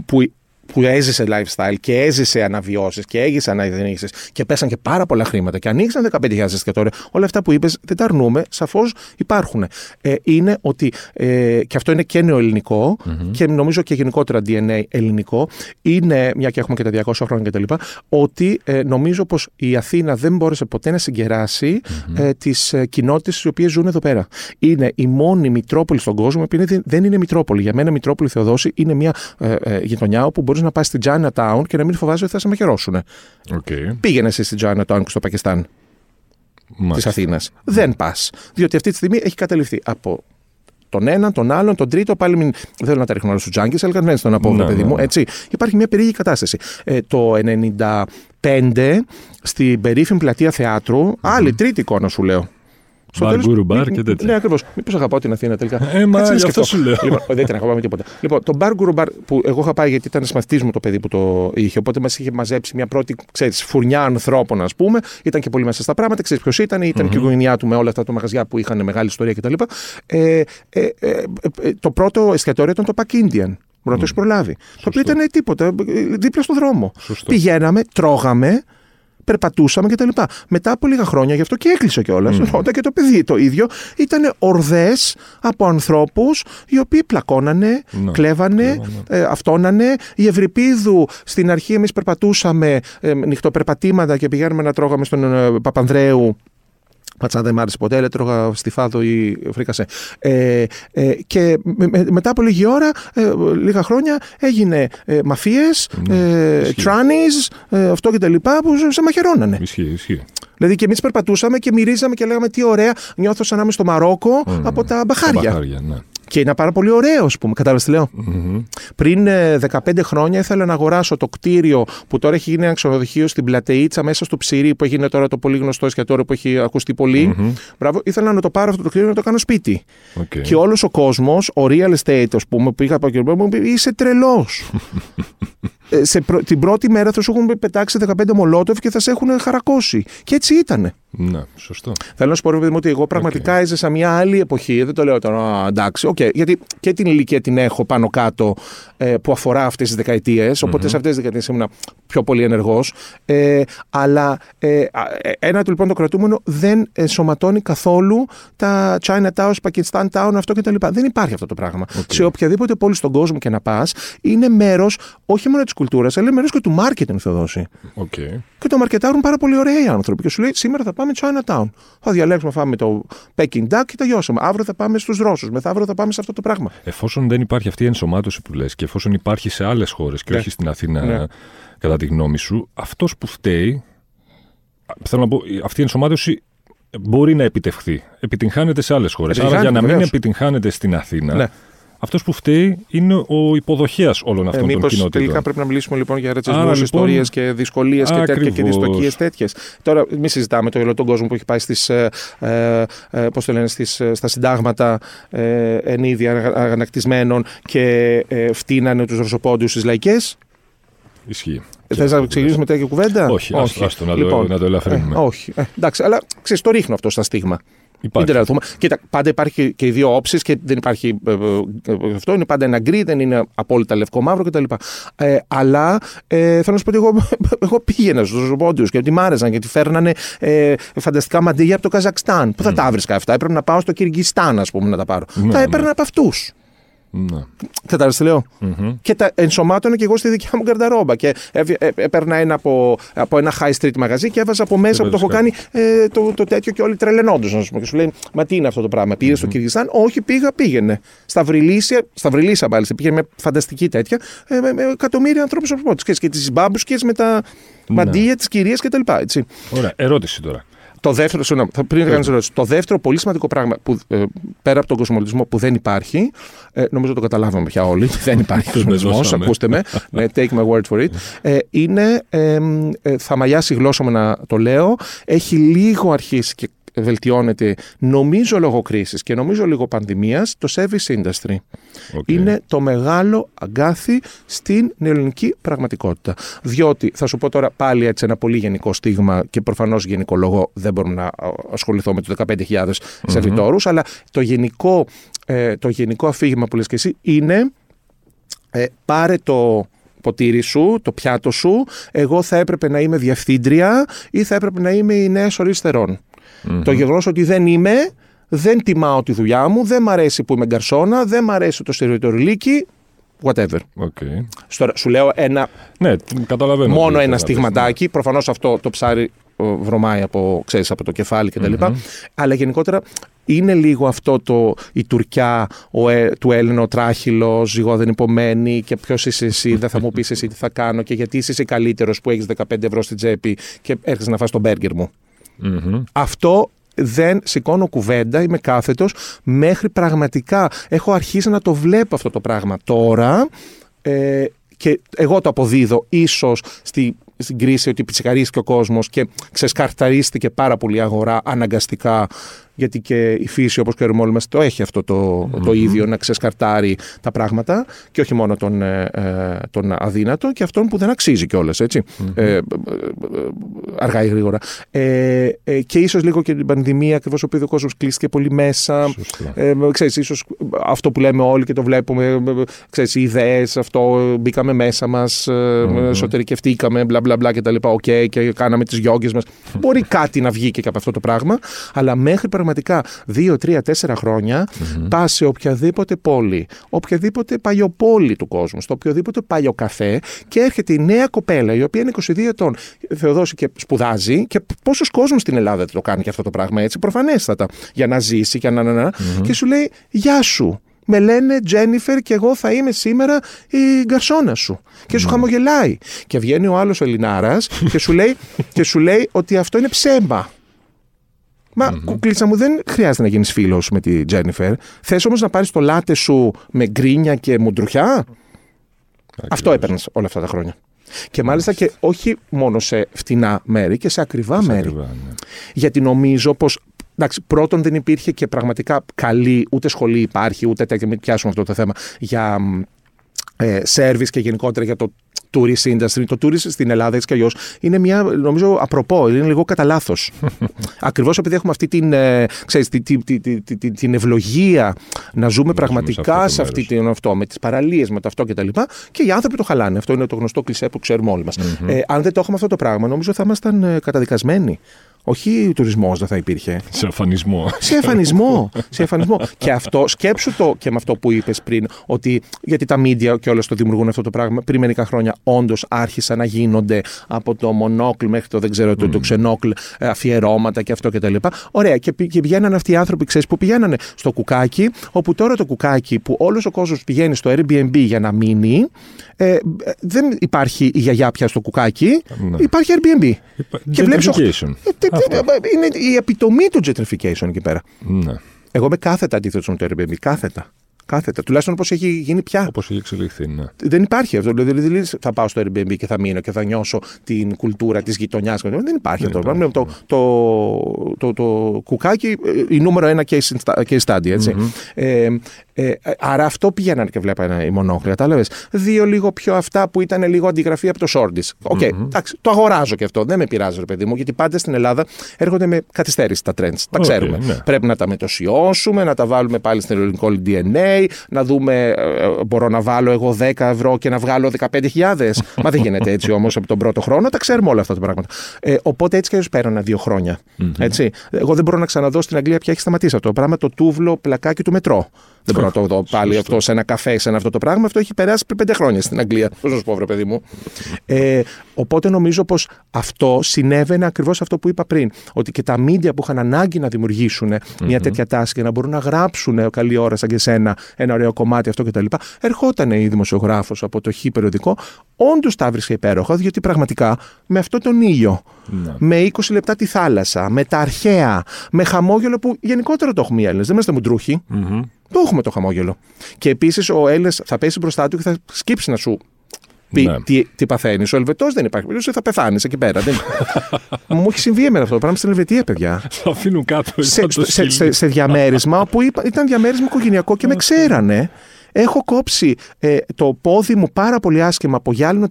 που, που έζησε lifestyle και έζησε αναβιώσεις και έζησε αναγεννήσεις και πέσαν και πάρα πολλά χρήματα και ανοίξαν 15.000 εστιατόρια. Όλα αυτά που είπες δεν τα αρνούμαι, σαφώς υπάρχουν. Ε, είναι ότι, ε, και αυτό είναι και νεοελληνικό και νομίζω και γενικότερα DNA ελληνικό, είναι, μια και έχουμε και τα 200 χρόνια κτλ., ότι ε, νομίζω πως η Αθήνα δεν μπόρεσε ποτέ να συγκεράσει ε, τις ε, κοινότητες οι οποίες ζουν εδώ πέρα. Είναι η μόνη Μητρόπολη στον κόσμο που είναι- δεν είναι Μητρόπολη. Για μένα, Μητρόπολη Θεοδόση είναι μια ε, ε, γειτονιά όπου μπορεί να πας στην Chinatown και να μην φοβάσαι ότι θα σε μαχαιρώσουν. Οκ. Πήγαινε εσύ στην Chinatown και στο Πακιστάν της Μάλιστα. Αθήνας. Δεν πας. Διότι αυτή τη στιγμή έχει καταληφθεί από τον έναν, τον άλλον, τον τρίτο. Πάλι μην δεν θέλω να τα ρίχνω όλου στους τζάγκε, αλλά κανένας τον να πω, Ναι, παιδί ναι, μου. ναι. Έτσι. Υπάρχει μια περίεργη κατάσταση. Ε, το 95 στην περίφημη πλατεία θεάτρου, άλλη τρίτη εικόνα σου λέω. Στο Μπαρ, τέλος- γκουρου, μπαρ μη- και τέτοια. Ναι, ακριβώς. Μήπως αγαπάω την Αθήνα τελικά. Ε, μα, Κάτσε να γι' αυτό σκεφτώ. σου λέω. Λοιπόν, δεν την αγαπάμε τίποτα. Λοιπόν, το μπαρ γκουρου μπαρ που εγώ είχα πάει γιατί ήταν συμμαθητή μου το παιδί που το είχε. Οπότε μας είχε μαζέψει μια πρώτη ξέρεις, φουρνιά ανθρώπων, ας πούμε. Ήταν και πολύ μέσα στα πράγματα. Ξέρεις ποιος ήταν, ήταν και η οικογένειά του με όλα αυτά τα μαγαζιά που είχαν μεγάλη ιστορία κτλ. Ε, ε, ε, ε, ε, το πρώτο εστιατόριο ήταν το Pack Indian. Μπορεί να το έχεις προλάβει. Το οποίο ήταν τίποτα, ε, δίπλα στο δρόμο. Σωστό. Πηγαίναμε, τρώγαμε, περπατούσαμε κτλ. Μετά από λίγα χρόνια, γι' αυτό και έκλεισε κιόλας. Όταν και το παιδί το ίδιο, ήταν ορδές από ανθρώπους οι οποίοι πλακώνανε, Ναι, κλέβανε, κλέβανε. ε, αυτόνανε. Η Ευρυπίδου, στην αρχή εμείς περπατούσαμε ε, νυχτοπερπατήματα και πηγαίνουμε να τρώγαμε στον ε, Παπανδρέου. Πατσά δεν μ' άρεσε ποτέ, αλλά τρώγα στη φάδο ή φρίκασε. Ε, ε, και με- με- μετά από λίγη ώρα, ε, λίγα χρόνια, έγινε ε, μαφίες, Ναι, ε, ισχύει. τράνις, ε, αυτό και τα λοιπά που σε μαχαιρώνανε. Ισχύει, ισχύει. Δηλαδή και εμείς περπατούσαμε και μυρίζαμε και λέγαμε τι ωραία, νιώθω σαν να είμαι στο Μαρόκο από τα μπαχάρια. Τα μπαχάρια, ναι. Και είναι πάρα πολύ ωραίο, ας πούμε. Κατάλαβες τι λέω; Πριν ε, 15 χρόνια ήθελα να αγοράσω το κτίριο που τώρα έχει γίνει ένα ξενοδοχείο στην Πλατείτσα μέσα στο ψυρί που έγινε τώρα το πολύ γνωστό εστιατόριο που έχει ακουστεί πολύ. Μπράβο, ήθελα να το πάρω αυτό το κτίριο να το κάνω σπίτι. Οκ. Και όλος ο κόσμος, ο real estate, ας πούμε, πήγα από εκεί μου είπε Είσαι τρελός. ε, σε πρω- την πρώτη μέρα θα σου έχουν πετάξει 15 μολότοφ και θα σε έχουν χαρακώσει. Και έτσι ήτανε. Ναι, σωστό. Θέλω να σου πω, ρε παιδί μου, ότι εγώ πραγματικά έζησα μια άλλη εποχή. Δεν το λέω τώρα, «Α, εντάξει, οκ, γιατί και την ηλικία την έχω πάνω κάτω ε, που αφορά αυτές τις δεκαετίες. Οπότε σε αυτές τις δεκαετίες ήμουν πιο πολύ ενεργός. Ε, αλλά ε, α, ε, ένα του λοιπόν το κρατούμενο δεν ενσωματώνει καθόλου τα China Towns, Pakistan Town, αυτό κτλ. Δεν υπάρχει αυτό το πράγμα. Σε οποιαδήποτε πόλη στον κόσμο και να πας, είναι μέρος όχι μόνο της κουλτούρας, αλλά είναι μέρο και του marketing, Θεοδόση. Οκ. Και το μαρκετάρουν πάρα πολύ ωραία οι άνθρωποι. Και σου λέει: Σήμερα θα πάμε Chinatown. Θα διαλέξουμε, θα φάμε το Peking Duck και τελειώσαμε. Αύριο θα πάμε στους Ρώσους. Μεθαύριο θα πάμε σε αυτό το πράγμα. Εφόσον δεν υπάρχει αυτή η ενσωμάτωση που λες και εφόσον υπάρχει σε άλλες χώρες και Ναι. όχι στην Αθήνα Ναι. κατά τη γνώμη σου, αυτός που φταίει, θέλω να πω, αυτή η ενσωμάτωση μπορεί να επιτευχθεί. Επιτυγχάνεται σε άλλες χώρες. Άρα για Επιτυγχάνεται, να μην βεβαίως. επιτυγχάνεται στην Αθήνα, Ναι. Αυτός που φταίει είναι ο υποδοχέας όλων Ε, αυτών των Μήπως κοινοτήτων. τελικά πρέπει να μιλήσουμε λοιπόν για ρατσισμό, Άρα, λοιπόν, ιστορίες και δυσκολίες και τέτοια και ακριβώς. δυστοκίε τέτοιες. Τώρα, μην συζητάμε το όλο τον κόσμο που έχει πάει στις, ε, ε, ε, πώς το λένε, στις, ε, στα συντάγματα ε, εν είδη αγα- αγανακτισμένων και ε, φτύνανε τους ρωσοπόντιους στις λαϊκές. Ισχύει. Θες να ξεκινήσουμε τέτοια κουβέντα; Όχι, άστο- άστο να το- να το ελαφρύνουμε. ε, όχι. Ε, εντάξει, αλλά ξέρεις, το ρίχνω αυτό στα στίγμα. Μην Υπάρχει. τρελαθούμε. Κοίτα, πάντα υπάρχει και οι δύο όψεις και δεν υπάρχει. ε, ε, ε, αυτό είναι πάντα ένα γκρι, δεν είναι απόλυτα λευκό-μαύρο κτλ. Ε, αλλά ε, θέλω να σου πω ότι εγώ, εγώ πήγαινα στους Ροζοπόντιου και ότι μ' άρεσαν γιατί φέρνανε ε, φανταστικά μαντίλια από το Καζακστάν. Πού θα τα βρίσκα αυτά, έπρεπε να πάω στο Κυργιστάν, ας πούμε, να τα πάρω. Ναι, τα ναι. έπαιρνα από αυτούς. Ναι. Κατάλαβε τι λέω. Μμμ. Και τα ενσωμάτωνα και εγώ στη δικιά μου γκαρνταρόμπα. Και έβγε- ε, έπαιρνα ένα από, από ένα high street μαγαζί και έβαζα από μέσα που το έχω κάνει έβαζες ε, το, το τέτοιο και όλοι τρελαινόντουσαν. ας πούμε. Και σου λέει, Μα τι είναι αυτό το πράγμα. Πήγε στο Κυργιστάν. Όχι, πήγα, πήγαινε. Στα Βρυλίσια, στα Βρυλίσια μάλιστα, πήγαινε με φανταστική τέτοια. Ε, με, με εκατομμύρια ανθρώπους από πρώτη. Και τις μπάμπουσκες με τα μαντίλια τη κυρία κτλ. Έτσι. Ωραία. Ερώτηση τώρα. Το δεύτερο, συγγνώμη, θα πριν κάνει ερώτηση. Το δεύτερο πολύ σημαντικό πράγμα που ε, πέρα από τον κοσμοπολιτισμό που δεν υπάρχει, ε, νομίζω το καταλάβαμε πια όλοι, δεν υπάρχει κοσμοπολιτισμός, δώσαμε. ακούστε με, ναι, take my word for it, ε, είναι, ε, ε, θα μαλλιάσει η γλώσσα μου να το λέω, έχει λίγο αρχίσει και βελτιώνεται, νομίζω λόγω κρίσης και νομίζω λίγο πανδημίας, το service industry. OK. Είναι το μεγάλο αγκάθι στην ελληνική πραγματικότητα. Διότι, θα σου πω τώρα πάλι έτσι ένα πολύ γενικό στίγμα και προφανώς γενικολογώ δεν μπορούμε να α, ασχοληθώ με τους 15.000 σερβιτόρους, αλλά το γενικό, ε, το γενικό αφήγημα που λες και εσύ είναι ε, πάρε το ποτήρι σου, το πιάτο σου, εγώ θα έπρεπε να είμαι διευθύντρια ή θα έπρεπε να είμαι η νέα σωρή στερών. Το γεγονός ότι δεν είμαι, δεν τιμάω τη δουλειά μου, δεν μ' αρέσει που είμαι γκαρσόνα, δεν μ' αρέσει το σερβιτοριλίκι, whatever. OK. Στο, σου λέω ένα, Ναι, τι- καταλαβαίνω. μόνο τι ένα θες να πεις, στιγματάκι. Προφανώς αυτό το ψάρι ε, βρωμάει από, ξέρεις, από το κεφάλι κτλ. Αλλά γενικότερα είναι λίγο αυτό το η τουρκιά ο, ε, του Έλληνα ο τράχυλο, ζυγό δεν υπομένει και ποιος είσαι εσύ, δεν θα μου πεις εσύ τι θα κάνω και γιατί είσαι εσύ καλύτερος που έχεις 15 ευρώ στην τσέπη και έρχεσαι να φας τον μπέργκερ μου. Ναι. Μμμ. Αυτό δεν σηκώνω κουβέντα, είμαι κάθετος, μέχρι πραγματικά έχω αρχίσει να το βλέπω αυτό το πράγμα τώρα ε, και εγώ το αποδίδω ίσως στη, στην κρίση ότι πιτσικαρίστηκε ο κόσμος και ξεσκαρταρίστηκε πάρα πολύ η αγορά αναγκαστικά γιατί και η φύση όπως ξέρουμε όλοι μας το έχει αυτό το, το ίδιο να ξεσκαρτάρει τα πράγματα και όχι μόνο τον, ε, ε, τον αδύνατο και αυτόν που δεν αξίζει κιόλας έτσι. Ε, ε, ε, αργά ή γρήγορα. Ε, ε, και ίσως λίγο και την πανδημία ακριβώς επειδή ο κόσμος κλείστηκε πολύ μέσα. Σωστά. ε, ξέρεις, ίσως αυτό που λέμε όλοι και το βλέπουμε, ε, ξέρεις, οι ιδέες, αυτό, μπήκαμε μέσα μας, ε, εσωτερικευτήκαμε, μπλα μπλα μπλα και τα λοιπά, οκ, και κάναμε τις γιόγκες μας. Μπορεί κάτι να βγει και από αυτό το πράγμα, αλλά μέχρι πραγματικά δύο, τρία, τέσσερα χρόνια πας σε οποιαδήποτε πόλη, οποιαδήποτε παλιοπόλη του κόσμου, στο οποιοδήποτε παλιοκαφέ και έρχεται η νέα κοπέλα, η οποία είναι 22 ετών, Θεοδόση και σπουδάζει και πόσος κόσμος στην Ελλάδα το κάνει και αυτό το πράγμα έτσι, προφανέστατα, για να ζήσει και να, να, να, και σου λέει «Γεια σου». Με λένε Τζένιφερ και εγώ θα είμαι σήμερα η γκαρσόνα σου. Και σου χαμογελάει. Και βγαίνει ο άλλος ο Ελληνάρας και σου λέει, και σου λέει ότι αυτό είναι ψέμα. Μα mm-hmm. κουκλίτσα μου δεν χρειάζεται να γίνεις φίλος με τη Τζένιφερ. Θες όμως να πάρεις το λάτε σου με γκρίνια και μουντρουχιά; Αυτό έπαιρνες όλα αυτά τα χρόνια. Και μάλιστα και όχι μόνο σε φτηνά μέρη και σε ακριβά σε μέρη. Ακριβά, ναι. Γιατί νομίζω πως. Εντάξει, πρώτον δεν υπήρχε και πραγματικά καλή, ούτε σχολή υπάρχει, ούτε τέτοια, μην πιάσουμε αυτό το θέμα, για ε, service και γενικότερα για το tourist industry. Το tourist στην Ελλάδα έτσι κι αλλιώς είναι μια, νομίζω, απροπό, είναι λίγο κατά λάθος. Ακριβώς επειδή έχουμε αυτή την, ε, ξέρεις, την, την, την, την ευλογία να ζούμε πραγματικά σε, αυτή την αυτό, με τις παραλίες, με το αυτό κτλ. Και, και οι άνθρωποι το χαλάνε. Αυτό είναι το γνωστό κλισέ που ξέρουμε όλοι μας. Mm-hmm. Ε, αν δεν το έχουμε αυτό το πράγμα, νομίζω θα ήμασταν ε, καταδικασμένοι. Όχι τουρισμός δεν θα υπήρχε. Σε αφανισμό. Σε αφανισμό. σε αφανισμό. και αυτό, σκέψου το και με αυτό που είπες πριν, ότι γιατί τα media και όλα το δημιουργούν αυτό το πράγμα, πριν μερικά χρόνια όντως άρχισαν να γίνονται από το μονόκλ μέχρι το δεν ξέρω, mm. το, το ξενόκλ αφιερώματα και αυτό κτλ. Ωραία. Και, και πηγαίναν αυτοί οι άνθρωποι, ξέρεις, που πηγαίνανε στο κουκάκι, όπου τώρα το κουκάκι που όλος ο κόσμος πηγαίνει στο Airbnb για να μείνει, ε, δεν υπάρχει η γιαγιά πια στο κουκάκι, ναι. υπάρχει Airbnb. Υπά... Και βλέπεις, είναι η επιτομή του gentrification εκεί πέρα. Ναι. Εγώ είμαι κάθετα αντίθετος με το Airbnb. Κάθετα. Κάθετα. Τουλάχιστον όπως έχει γίνει πια. Όπως έχει εξελιχθεί, ναι. Δεν υπάρχει αυτό. Δηλαδή, δηλαδή θα πάω στο Airbnb και θα μείνω και θα νιώσω την κουλτούρα της γειτονιάς. Δεν υπάρχει αυτό. το, ναι. το, το, το, κουκάκι, ε, η νούμερο ένα case, case study. ετσι Ε, ε, άρα αυτό πήγαιναν και βλέπανε οι μονόχλοι. Κατάλαβε. Δύο λίγο πιο αυτά που ήταν λίγο αντιγραφή από το Shoreditch. OK, okay, εντάξει, το αγοράζω και αυτό. Δεν με πειράζει, ρε παιδί μου, γιατί πάντα στην Ελλάδα έρχονται με καθυστέρηση τα trends. Τα ξέρουμε. Ναι. Πρέπει να τα μετουσιώσουμε, να τα βάλουμε πάλι στην ελληνικό DNA, να δούμε, ε, ε, μπορώ να βάλω εγώ 10 ευρώ και να βγάλω 15.000. Μα δεν γίνεται έτσι όμως από τον πρώτο χρόνο, τα ξέρουμε όλα αυτά τα πράγματα. Ε, οπότε έτσι και έτσι πέρασαν δύο χρόνια. Έτσι. Εγώ δεν μπορώ να ξαναδώ στην Αγγλία πια έχει σταματήσει αυτό το πράγμα, το τούβλο πλακάκι του μετρό. Δεν μπορώ να το δω πάλι αυτό σε ένα καφέ, σε ένα αυτό το πράγμα. Αυτό έχει περάσει πριν πέντε χρόνια στην Αγγλία. Πώς να σου πω, βρε παιδί μου. Ε, οπότε νομίζω πως αυτό συνέβαινε ακριβώς αυτό που είπα πριν. Ότι και τα μίντια που είχαν ανάγκη να δημιουργήσουν μια τέτοια τάση και να μπορούν να γράψουν καλή ώρα σαν και σένα ένα ωραίο κομμάτι αυτό κτλ. Ερχόταν η δημοσιογράφος από το χ περιοδικό, όντως τα βρίσκε υπέροχα, διότι πραγματικά με αυτό τον ήλιο, ναι. με 20 λεπτά τη θάλασσα, με τα αρχαία, με χαμόγελο που γενικότερα το έχουμε οι Έλληνες. Δεν είμαστε μουντρούχοι. Mm-hmm. Το έχουμε το χαμόγελο. Και επίσης ο Έλληνας θα πέσει μπροστά του και θα σκύψει να σου πει ναι. τι, τι παθαίνεις. Ο Ελβετός δεν υπάρχει περίπτωση, θα πεθάνεις εκεί πέρα. δεν... Μου έχει συμβεί εμένα αυτό το πράγμα στην Ελβετία, παιδιά. Θα αφήνουν κάτω. Σε, σε, σε, σε, διαμέρισμα όπου ήταν διαμέρισμα οικογενειακό και με ξέρανε. Έχω κόψει ε, το πόδι μου πάρα πολύ άσχημα από γυάλινο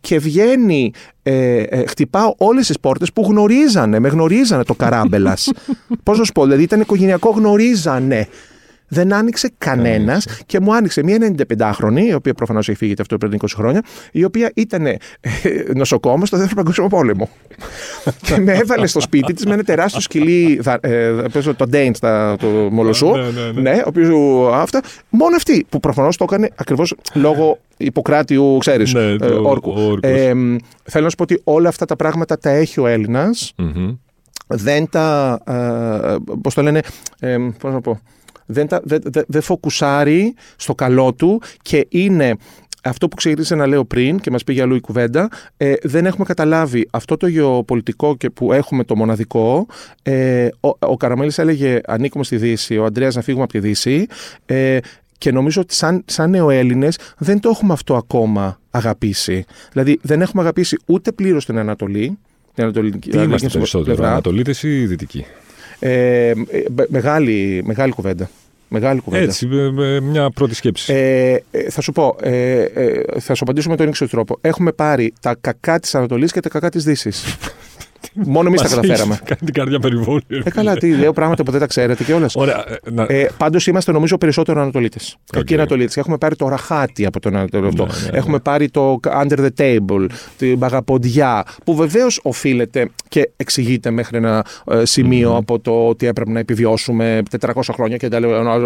και βγαίνει, ε, ε, χτυπάω όλες τις πόρτες που γνωρίζανε, με γνωρίζανε το καράμπελας. Πώς να σου πω, δηλαδή ήταν οικογενειακό, γνωρίζανε δεν άνοιξε κανένας και μου άνοιξε μια 95χρονη, η οποία προφανώς έχει φύγει αυτό πριν 20 χρόνια, η οποία ήταν ε, νοσοκόμα στο δεύτερο παγκόσμιο πόλεμο. και με έβαλε στο σπίτι της με ένα τεράστιο σκυλί, ε, το Ντέιν, το Μολοσού. ναι, ναι, ναι. ναι, ο οποίος αυτά. Μόνο αυτή που προφανώς το έκανε ακριβώς λόγω Ιπποκράτιου, ξέρεις, ναι, ε, όρκου. Ε, θέλω να σου πω ότι όλα αυτά τα πράγματα τα έχει ο Έλληνας. Mm-hmm. Δεν τα. Ε, Πώς το λένε, ε, πώς να πω δεν, τα, δεν, δεν, φοκουσάρει στο καλό του και είναι αυτό που ξεκίνησε να λέω πριν και μας πήγε αλλού η κουβέντα, ε, δεν έχουμε καταλάβει αυτό το γεωπολιτικό και που έχουμε το μοναδικό. Ε, ο, ο Καραμέλης έλεγε ανήκουμε στη Δύση, ο Αντρέας να φύγουμε από τη Δύση ε, και νομίζω ότι σαν, σαν νεοέλληνες δεν το έχουμε αυτό ακόμα αγαπήσει. Δηλαδή δεν έχουμε αγαπήσει ούτε πλήρως την Ανατολή, την Ανατολική Τι είμαστε περισσότερο, Ανατολίτες ή Δυτικοί. Ε, μεγάλη, μεγάλη κουβέντα. Μεγάλη κουβέντα. Έτσι, μια πρώτη σκέψη. Ε, ε, θα σου πω, ε, ε, θα σου απαντήσω με τον ίδιο τρόπο. Έχουμε πάρει τα κακά της Ανατολής και τα κακά της Δύσης. Μόνο εμείς τα καταφέραμε. Κάνει την καρδιά περιβόλου. Ε, καλά, τι λέω πράγματα που δεν τα ξέρετε και όλα. Ε, ε, Πάντως είμαστε νομίζω περισσότερο Ανατολίτες. Okay. Εκεί Ανατολίτες. Έχουμε πάρει το ραχάτι από τον Ανατολικό. Ναι, ναι, ναι. Έχουμε πάρει το under the table, την παγαποντιά, που βεβαίως οφείλεται και εξηγείται μέχρι ένα ε, σημείο mm-hmm. από το ότι έπρεπε να επιβιώσουμε 400 χρόνια και τα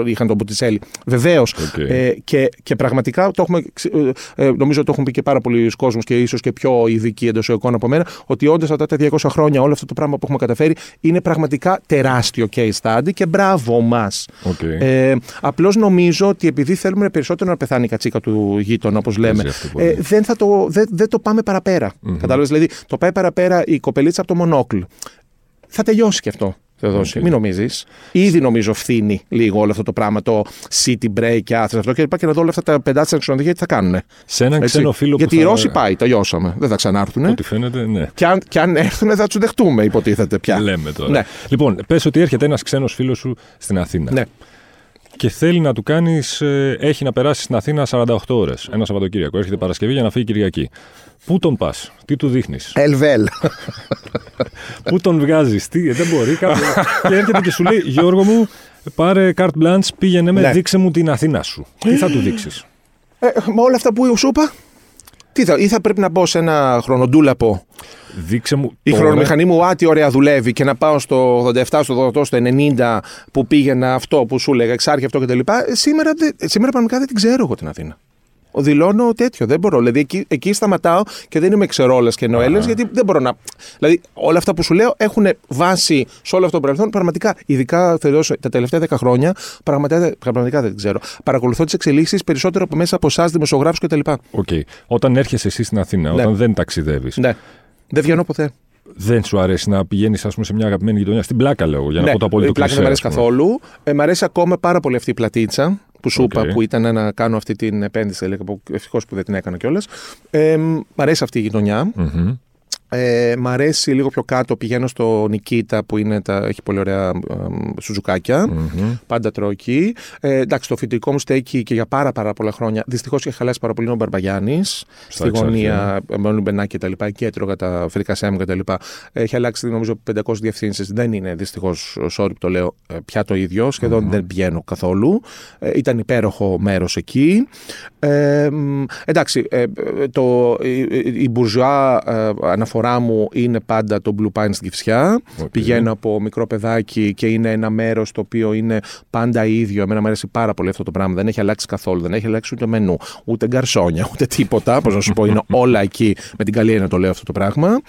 είχαν τον Ποτισέλη. Βεβαίως. Okay. Ε, και, και πραγματικά το έχουμε, ε, νομίζω το έχουν πει και πάρα πολλοί κόσμοι και ίσως και πιο ειδικοί εντός εικόνα από μένα, ότι όντως αυτά τα 200 χρόνια όλο αυτό το πράγμα που έχουμε καταφέρει είναι πραγματικά τεράστιο case study και μπράβο μας. Okay. Ε, Απλώς νομίζω ότι επειδή θέλουμε περισσότερο να πεθάνει η κατσίκα του γείτονα, όπως λέμε, ε, δεν, θα το, δεν, δεν το πάμε παραπέρα. Mm-hmm. Κατάλαβες, δηλαδή το πάει παραπέρα η κοπελίτσα από το Monocle θα τελειώσει και αυτό. Θεοδόση. Οκ. Μην νομίζεις. Ήδη νομίζω φθίνει λίγο όλο αυτό το πράγμα, το city break και άθρε αυτό και λοιπά. Και να δω όλα αυτά τα πεντάστερα ξενοδοχεία τι θα κάνουν. Σε έναν ξένο φίλο Γιατί που οι θα... Ρώσοι πάει, τελειώσαμε. Δεν θα ξανάρθουν. Ό,τι φαίνεται, ναι. Και αν, και αν έρθουν θα τους δεχτούμε, υποτίθεται πια. Λέμε τώρα. Ναι. Λοιπόν, πες ότι έρχεται ένας ξένος φίλος σου στην Αθήνα Ναι. Και θέλει να του κάνεις. έχει να περάσει στην Αθήνα 48 ώρες. Ένα Σαββατοκύριακο. Έρχεται Παρασκευή για να φύγει Κυριακή. Πού τον πας, τι του δείχνεις, Ελβέλ. πού τον βγάζεις, τι, ε, δεν μπορεί. Κάποιο... και έρχεται και σου λέει, Γιώργο μου, πάρε carte blanche, πήγαινε με, Ναι. δείξε μου την Αθήνα σου. Τι θα του δείξεις; Ε, με όλα αυτά που σου είπα, τι θα, ή θα πρέπει να μπω σε ένα χρονοτούλαπο Δείξε μου. η τώρα- χρονομηχανή μου, α, τι ωραία δουλεύει και να πάω στο 87, στο 88, στο 90 που πήγαινα αυτό που σου έλεγα, Εξάρχεια αυτό κτλ. Ε, Σήμερα, δεν- σήμερα πραγματικά δεν την ξέρω εγώ την Αθήνα. Ο δηλώνω τέτοιο, δεν μπορώ. Δηλαδή εκεί, εκεί σταματάω και δεν είμαι ξερόλας και νοέλες, γιατί δεν μπορώ να. Δηλαδή όλα αυτά που σου λέω έχουν βάση σε όλο αυτό το παρελθόν. Πραγματικά, ειδικά θεωρώ, τα τελευταία 10 χρόνια, πραγματικά, δεν- πραγματικά δεν την ξέρω. Παρακολουθώ τις εξελίξεις περισσότερο από μέσα από εσάς, δημοσιογράφους κτλ. Οκ. Όταν έρχεσαι εσύ στην Αθήνα, Ναι. όταν δεν ταξιδεύεις, Ναι. Δεν βγαίνω ποτέ. δεν σου αρέσει να πηγαίνεις, ας πούμε, σε μια αγαπημένη γειτονιά. Στην Πλάκα, λέω, για να ναι, πω το απόλυτο η Πλάκα δεν κλισέ, μου αρέσει ας πούμε. καθόλου. Ε, μ' αρέσει ακόμα πάρα πολύ αυτή η πλατίτσα που σου Οκ. είπα που ήταν να κάνω αυτή την επένδυση. Ευτυχώς που δεν την έκανα κιόλας. Ε, μ' αρέσει αυτή η γειτονιά. Μμμ. Ε, μ' αρέσει λίγο πιο κάτω. Πηγαίνω στο Νικήτα που είναι τα, έχει πολύ ωραία ε, σουζουκάκια. Μμμ. Πάντα τρώω εκεί. Ε, εντάξει, το φοιτητικό μου στέκι και για πάρα, πάρα πολλά χρόνια. Δυστυχώς είχε χαλάσει πάρα πολύ ο Μπαρμπαγιάννης. Στη Εξάρχεια. γωνία με όλο Μπενάκη και τα λοιπά. Εκεί έτρωγα τα φρικασέ μου και τα λοιπά. Έχει αλλάξει νομίζω 500 διευθύνσεις. Δεν είναι δυστυχώς, sorry που το λέω, ε, πια το ίδιο. Σχεδόν δεν πηγαίνω καθόλου. Ε, ήταν υπέροχο μέρος εκεί. Ε, μ, εντάξει, ε, ε, το, η, η μπουρζουά ε, αναφορά μου είναι πάντα το Blue Pine στην Κηφισιά. Οκ. Πηγαίνω από μικρό παιδάκι και είναι ένα μέρος το οποίο είναι πάντα ίδιο. Εμένα μου αρέσει πάρα πολύ αυτό το πράγμα. Δεν έχει αλλάξει καθόλου. Δεν έχει αλλάξει ούτε μενού, ούτε γκαρσόνια, ούτε τίποτα. Πώς να σου πω, είναι όλα εκεί. Με την καλή έννοια το λέω αυτό το πράγμα.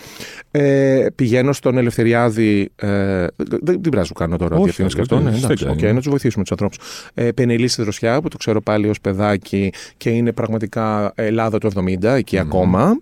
Ε, πηγαίνω στον Ελευθεριάδη. Ε, δεν δεν πειράζει που κάνω τώρα Όχι, διευθύνσει και δεν- αυτό. Ναι, εντάξει, στέκια οκ, είναι. να τους βοηθήσουμε τους ανθρώπους. Ε, Πενελή στη Δροσιά, που το ξέρω πάλι ως παιδάκι και είναι πραγματικά Ελλάδα του 70, εκεί ακόμα.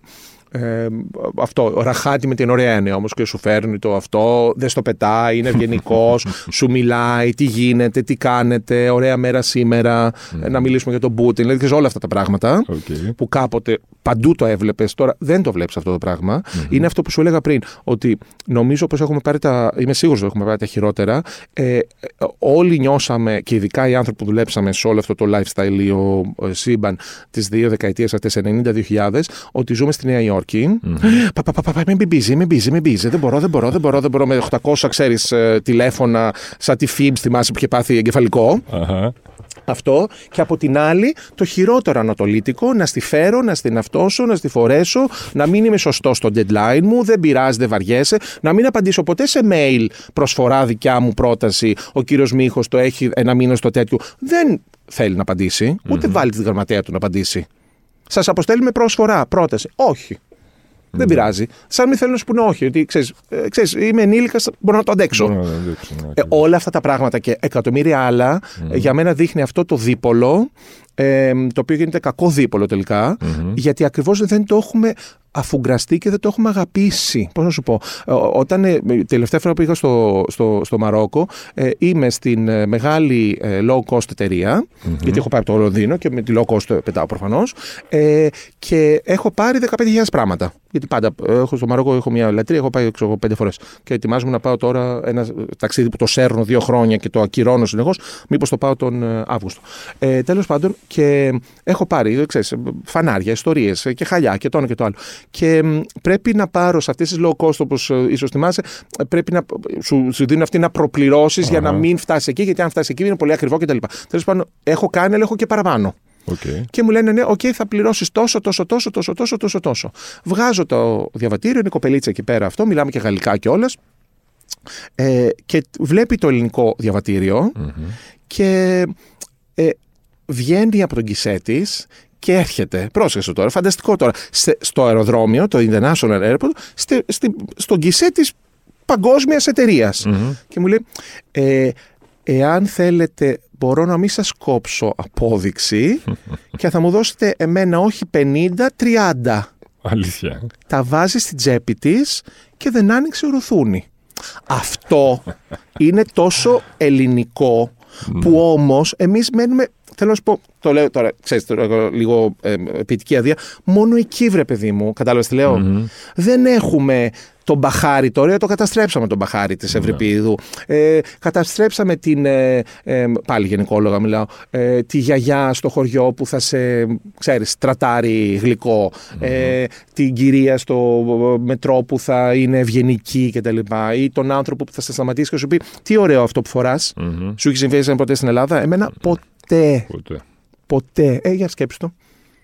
Ε, αυτό, ραχάτι με την ωραία έννοια όμως και σου φέρνει το αυτό, δεν στο πετάει, είναι ευγενικός, σου μιλάει, τι γίνεται, τι κάνετε, ωραία μέρα σήμερα, ε, να μιλήσουμε για τον Πούτιν, δηλαδή ξέρεις όλα αυτά τα πράγματα Οκ. που κάποτε παντού το έβλεπες, τώρα δεν το βλέπεις αυτό το πραγμα Είναι αυτό που σου έλεγα πριν, ότι νομίζω πως έχουμε πάρει τα. Είμαι σίγουρος ότι έχουμε πάρει τα χειρότερα. Ε, ε, όλοι νιώσαμε, και ειδικά οι άνθρωποι που δουλέψαμε σε όλο αυτό το lifestyle ή ο, ο σύμπαν τις δύο δεκαετίες αυτές, 90-2000, ότι ζούμε στη Νέα Υόρκη. Πα, πα, πα, πα, πα, μην busy, μην busy, μην busy. Δεν μπορώ, δεν μπορώ, δεν μπορώ, δεν μπορώ. Με 800, ξέρεις, τηλέφωνα, σαν τη Φιμπ, θυμάσαι που είχε πάθει εγκεφαλικό. Αχα. Αυτό και από την άλλη το χειρότερο ανατολίτικο να στη φέρω, να στην αυτόσω, να στη φορέσω, να μην είμαι σωστός στο deadline μου, δεν πειράζει, δεν βαριέσαι, να μην απαντήσω ποτέ σε mail προσφορά δικιά μου πρόταση. Ο κύριος Μίχος το έχει ένα μήνα στο τέτοιο. Δεν θέλει να απαντήσει, ούτε βάλει τη γραμματέα του να απαντήσει. Σας αποστέλουμε προσφορά, πρόταση. Όχι. Δεν πειράζει. Σαν μην θέλουν να σου πούνε όχι. Ότι ξέρεις, ε, ξέρεις, είμαι ενήλικα, μπορώ να το αντέξω. Μπορώ να το δείξω, ναι, Ε, ακριβώς. όλα αυτά τα πράγματα και εκατομμύρια άλλα, ε, για μένα δείχνει αυτό το δίπολο, ε, το οποίο γίνεται κακό δίπολο τελικά, γιατί ακριβώς δεν το έχουμε αφουγκραστεί και δεν το έχουμε αγαπήσει. Πώς να σου πω. Ε, ό- όταν ε, τελευταία φορά που πήγα στο, στο, στο Μαρόκο, ε, είμαι στην ε, μεγάλη ε, low cost εταιρεια γιατί έχω πάει από το Λονδίνο και με τη low cost πετάω προφανώς, ε, και έχω πάρει 15.000 πράγματα. Γιατί πάντα ε, έχω στο Μαρόκο έχω μια λατρεία, έχω πάει ξέρω, εγώ, πέντε φορές. Και ετοιμάζομαι να πάω τώρα ένα ταξίδι που το σέρνω δύο χρόνια και το ακυρώνω συνεχώς. Μήπως το πάω τον ε, Αύγουστο. Ε, Τέλος πάντων, και έχω πάρει ε, ξέρεις, ε, φανάρια, ιστορίες και χαλιά και το ένα και το άλλο. Και μ, πρέπει να πάρω σε αυτές τις low cost, όπως ίσως θυμάσαι, ε, πρέπει να σου, σου δίνουν αυτή να προπληρώσεις για να μην φτάσεις εκεί, γιατί αν φτάσεις εκεί είναι πολύ ακριβό κτλ. Τέλος πάντων, έχω κάνει, αλλά έχω και παραπάνω. Οκ. Και μου λένε, ναι, οκ, θα πληρώσεις τόσο, τόσο, τόσο, τόσο, τόσο, τόσο, τόσο. Βγάζω το διαβατήριο, είναι η κοπελίτσα εκεί πέρα αυτό, μιλάμε και γαλλικά κιόλας. Ε, και βλέπει το ελληνικό διαβατήριο και ε, βγαίνει από τον κισέ τη και έρχεται. Πρόσεξε τώρα, φανταστικό τώρα. σε- στο αεροδρόμιο, το International Airport, στη, στη, στον κισέ τη παγκόσμιας εταιρείας. Και μου λέει, ε, εάν θέλετε, μπορώ να μην σας κόψω απόδειξη και θα μου δώσετε εμένα όχι 50, 30. Αλήθεια. Τα βάζει στην τσέπη της και δεν άνοιξε ρουθούνη. Αυτό είναι τόσο ελληνικό που όμως εμείς μένουμε Θέλω να σου πω, το λέω τώρα, ξέρεις, το, λίγο ε, ποιητική αδεία. Μόνο εκεί, βρε παιδί μου, κατάλαβες τι λεω Δεν έχουμε τον μπαχάρι τώρα, το καταστρέψαμε τον μπαχάρι της Ευρυπίδου. Ε, καταστρέψαμε την. Ε, ε, πάλι γενικόλογα μιλάω. Ε, τη γιαγιά στο χωριό που θα σε, ξέρεις, τρατάρει γλυκό. Ε, την κυρία στο μετρό που θα είναι ευγενική κτλ. Ή τον άνθρωπο που θα σε σταματήσει και σου πει Τι ωραίο αυτό που φοράς. Σου έχει συμβεί ποτέ στην Ελλάδα. Εμένα ποτέ Ποτέ. Ποτέ. Ποτέ. Ε, για σκέψη το.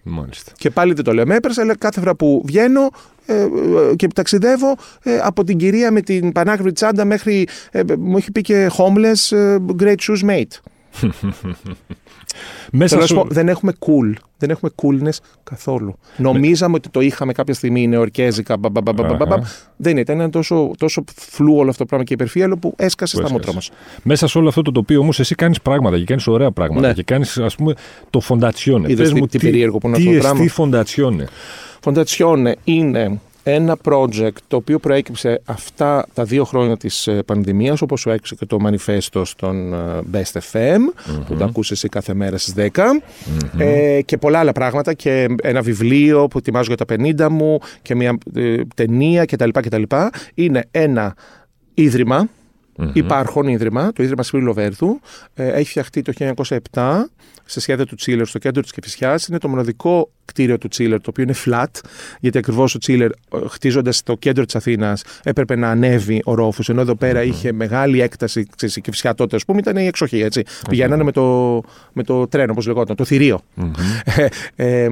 Μάλιστα. Και πάλι δεν το λέω με έπρεπε, αλλά κάθε φορά που βγαίνω ε, ε, και ταξιδεύω ε, από την κυρία με την πανάκριβη τσάντα μέχρι. Ε, μου έχει πει και homeless great shoes mate. Μέσα σου... πω, δεν έχουμε cool. Δεν έχουμε coolness καθόλου. Νομίζαμε ότι το είχαμε κάποια στιγμή νεορκέζικα. Δεν ήταν. Ήταν τόσο, τόσο φλού όλο αυτό το πράγμα και υπερφύαλο που έσκασε στα μούτρα μας. Μέσα σε όλο αυτό το τοπίο όμως εσύ κάνεις πράγματα και κάνεις ωραία πράγματα. Ναι. Και κάνεις, ας πούμε, το φοντατσιόνε. Είδες μου τι, τι περίεργο που είναι αυτό το πράγμα. Τι φοντατσιόνε. Φοντατσιόνε είναι ένα project το οποίο προέκυψε αυτά τα δύο χρόνια της ε, πανδημίας όπως σου έξω και το μανιφέστο στον ε, Best FM που το ακούσεις εσύ κάθε μέρα στις 10 ε, και πολλά άλλα πράγματα και ένα βιβλίο που ετοιμάζω για τα 50 μου και μια ε, ταινία κτλ. κτλ. Είναι ένα ίδρυμα Mm-hmm. Υπάρχον ίδρυμα, το Ίδρυμα Σπύρου Λοβέρδου. Ε, έχει φτιαχτεί το 1907 σε σχέδια του Τσίλερ στο κέντρο της Κεφισιάς. Είναι το μοναδικό κτίριο του Τσίλερ, το οποίο είναι flat, γιατί ακριβώς ο Τσίλερ, ε, χτίζοντας το κέντρο της Αθήνας, έπρεπε να ανέβει ο ρόφο. Ενώ εδώ πέρα mm-hmm. είχε μεγάλη έκταση. Ξέρεις, η Κεφισιά τότε, ας πούμε, ήταν η εξοχή. Έτσι. Mm-hmm. Πηγαίνανε με το, με το τρένο, όπως λεγόταν, το θηρίο. Mm-hmm. ε,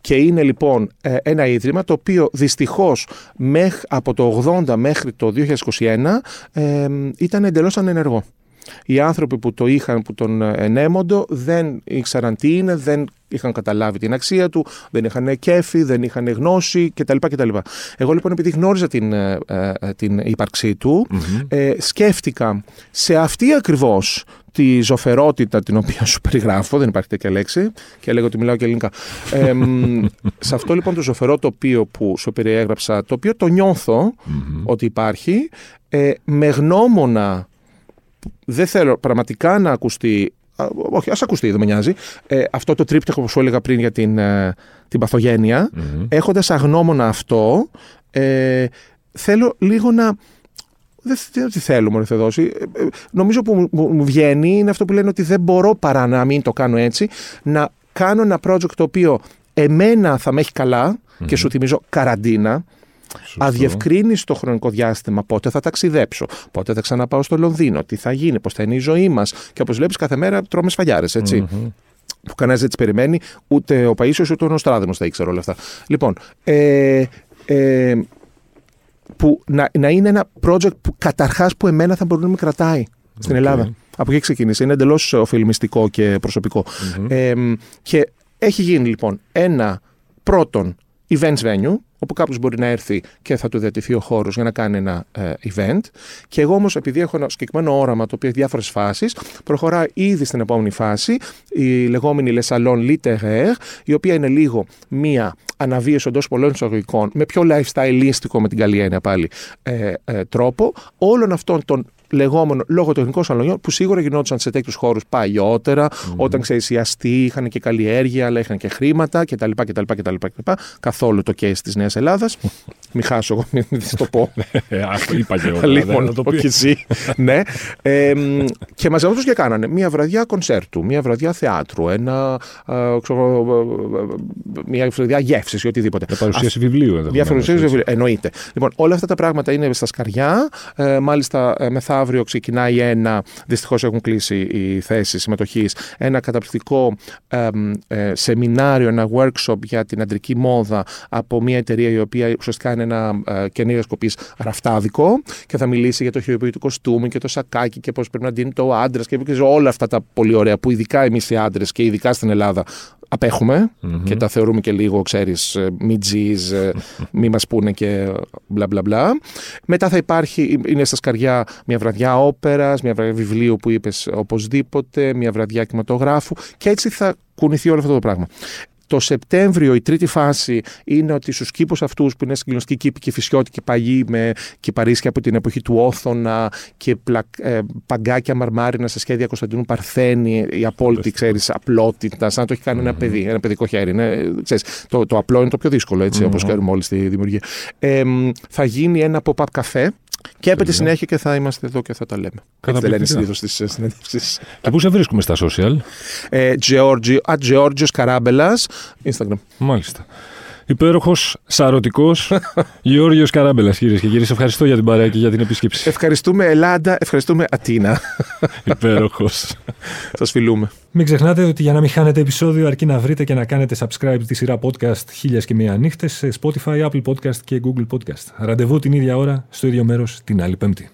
και είναι λοιπόν ε, ένα ίδρυμα το οποίο δυστυχώς από το 80 μέχρι το 2021 ε, ήταν εντελώς ανενεργό. Οι άνθρωποι που το είχαν, που τον ενέμοντο, δεν ήξεραν τι είναι, δεν είχαν καταλάβει την αξία του, δεν είχαν κέφι, δεν είχαν γνώση κτλ. κτλ. Εγώ λοιπόν, επειδή γνώριζα την, ε, την ύπαρξή του, ε, σκέφτηκα σε αυτή ακριβώς τη ζωφερότητα την οποία σου περιγράφω, δεν υπάρχει τέτοια λέξη και λέγω ότι μιλάω και ελληνικά. Ε, σε αυτό λοιπόν το ζωφερό τοπίο που σου περιέγραψα, το οποίο το νιωθω ότι υπάρχει, ε, με γνώμονα, δεν θέλω πραγματικά να ακουστεί, όχι ας ακουστεί, δεν με νοιάζει, ε, αυτό το τρίπτυχο που σου έλεγα πριν για την, ε, την παθογένεια, mm-hmm. έχοντας αγνώμονα αυτό, ε, θέλω λίγο να δεν ξέρω τι θέλω μου θα δώσει. Ε, ε, νομίζω που μου βγαίνει είναι αυτό που λένε ότι δεν μπορώ παρά να μην το κάνω έτσι. Να κάνω ένα project το οποίο εμένα θα με έχει και σου θυμίζω καραντίνα. Αδιευκρίνεις το χρονικό διάστημα πότε θα ταξιδέψω, πότε θα ξαναπάω στο Λονδίνο, τι θα γίνει, πώς θα είναι η ζωή μας. Και όπως βλέπεις, κάθε μέρα τρώμε σφαλιάρε, έτσι. Mm-hmm. Που κανένας δεν τις περιμένει, ούτε ο Παίσιος ούτε ο Νοστράδεμος τα ήξερε όλα αυτά. Λοιπόν, ε, ε, που να, να είναι ένα project που καταρχάς που εμένα θα μπορεί να με κρατάει στην Ελλάδα. Από εκεί ξεκίνησε. Είναι εντελώς οφειλμιστικό και προσωπικο και έχει γίνει λοιπόν ένα πρώτον events venue, όπου κάποιος μπορεί να έρθει και θα του διατηθεί ο χώρος για να κάνει ένα ε, event. Και εγώ όμως, επειδή έχω ένα συγκεκριμένο όραμα το οποίο έχει διάφορες φάσεις, προχωράει ήδη στην επόμενη φάση, η λεγόμενη Le Salon Littéraire, η οποία είναι λίγο μία αναβίωση εντός πολλών εισαγωγικών, με πιο lifestyle με την καλή έννοια πάλι ε, ε, τρόπο, όλων αυτών των λεγόμενο λογοτεχνικό σαλονιών που σίγουρα γινόντουσαν σε τέτοιους χώρους παλιότερα, mm. όταν ξέρεις οι αστεί είχαν και καλλιέργεια, αλλά είχαν και χρήματα κτλ. κτλ, κτλ, κτλ. Καθόλου το case της Νέας Ελλάδας. Μην χάσω εγώ, μην το πω. Ε, είπα και εγώ. Λοιπόν, να το πω και εσύ. ναι. Ε, και μαζεύονταν του και κάνανε μία βραδιά κονσέρτου, μία βραδιά θεάτρου, ένα, ξέρω, μία βραδιά γεύσης ή οτιδήποτε. Με παρουσίαση βιβλίου εδώ. Παρουσίαση βιβλίου. Εννοείται. Λοιπόν, όλα αυτά τα πράγματα είναι στα σκαριά. Ε, μάλιστα, ε, μεθά αύριο ξεκινάει ένα, δυστυχώς έχουν κλείσει οι θέσεις συμμετοχής, ένα καταπληκτικό ε, σεμινάριο, ένα workshop για την αντρική μόδα από μια εταιρεία η οποία ουσιαστικά είναι ένα ε, καινούριο σκοπή ραφτάδικο και θα μιλήσει για το χειροποίητο κοστούμι και το σακάκι και πώς πρέπει να δίνει το άντρας και όλα αυτά τα πολύ ωραία που ειδικά εμείς οι άντρες και ειδικά στην Ελλάδα απεχουμε και τα θεωρούμε και λίγο, ξέρεις, ε, μη τζιζ, ε, μη μας πούνε και μπλα μπλα μπλα. Μετά θα υπάρχει, είναι στα σκαριά μια βραδιά όπερας, μια βραδιά βιβλίου που είπες οπωσδήποτε, μια βραδιά κινηματογράφου και έτσι θα κουνηθεί όλο αυτό το πράγμα. Το Σεπτέμβριο η τρίτη φάση είναι ότι στους κήπους αυτούς που είναι συγκλονιστικοί κήποι και φυσιώτικοι παγιοί με κυπαρίσια από την εποχή του Όθωνα και πλα, ε, παγκάκια μαρμάρινα σε σχέδια Κωνσταντινού Παρθένη, η απόλυτη ξέρεις απλότητα, σαν να το έχει κάνει ένα παιδί, ένα παιδικό χέρι. Είναι, ξέρεις, το, το απλό είναι το πιο δύσκολο, έτσι, mm-hmm. όπω ξέρουμε όλοι στη δημιουργία. Ε, θα γίνει ένα pop-up καφέ και έπειτα συνέχεια και θα είμαστε εδώ και θα τα λέμε. Έτσι δεν λένε συνήθως στις συνέντευξεις. Και πού σε βρίσκουμε στα social; Ε, Georgio, at Καράμπελας, Instagram. Μάλιστα. Υπέροχος, σαρωτικός Γιώργο Καράμπελας, κυρίες και κύριοι. Σε ευχαριστώ για την παρέα και για την επίσκεψη. Ευχαριστούμε Ελλάδα, ευχαριστούμε Ατίνα. Υπέροχος. Σας φιλούμε. Μην ξεχνάτε ότι για να μην χάνετε επεισόδιο, αρκεί να βρείτε και να κάνετε subscribe τη σειρά podcast Χίλια και Μία Νύχτες σε Spotify, Apple Podcast και Google Podcast. Ραντεβού την ίδια ώρα, στο ίδιο μέρος, την άλλη Πέμπτη.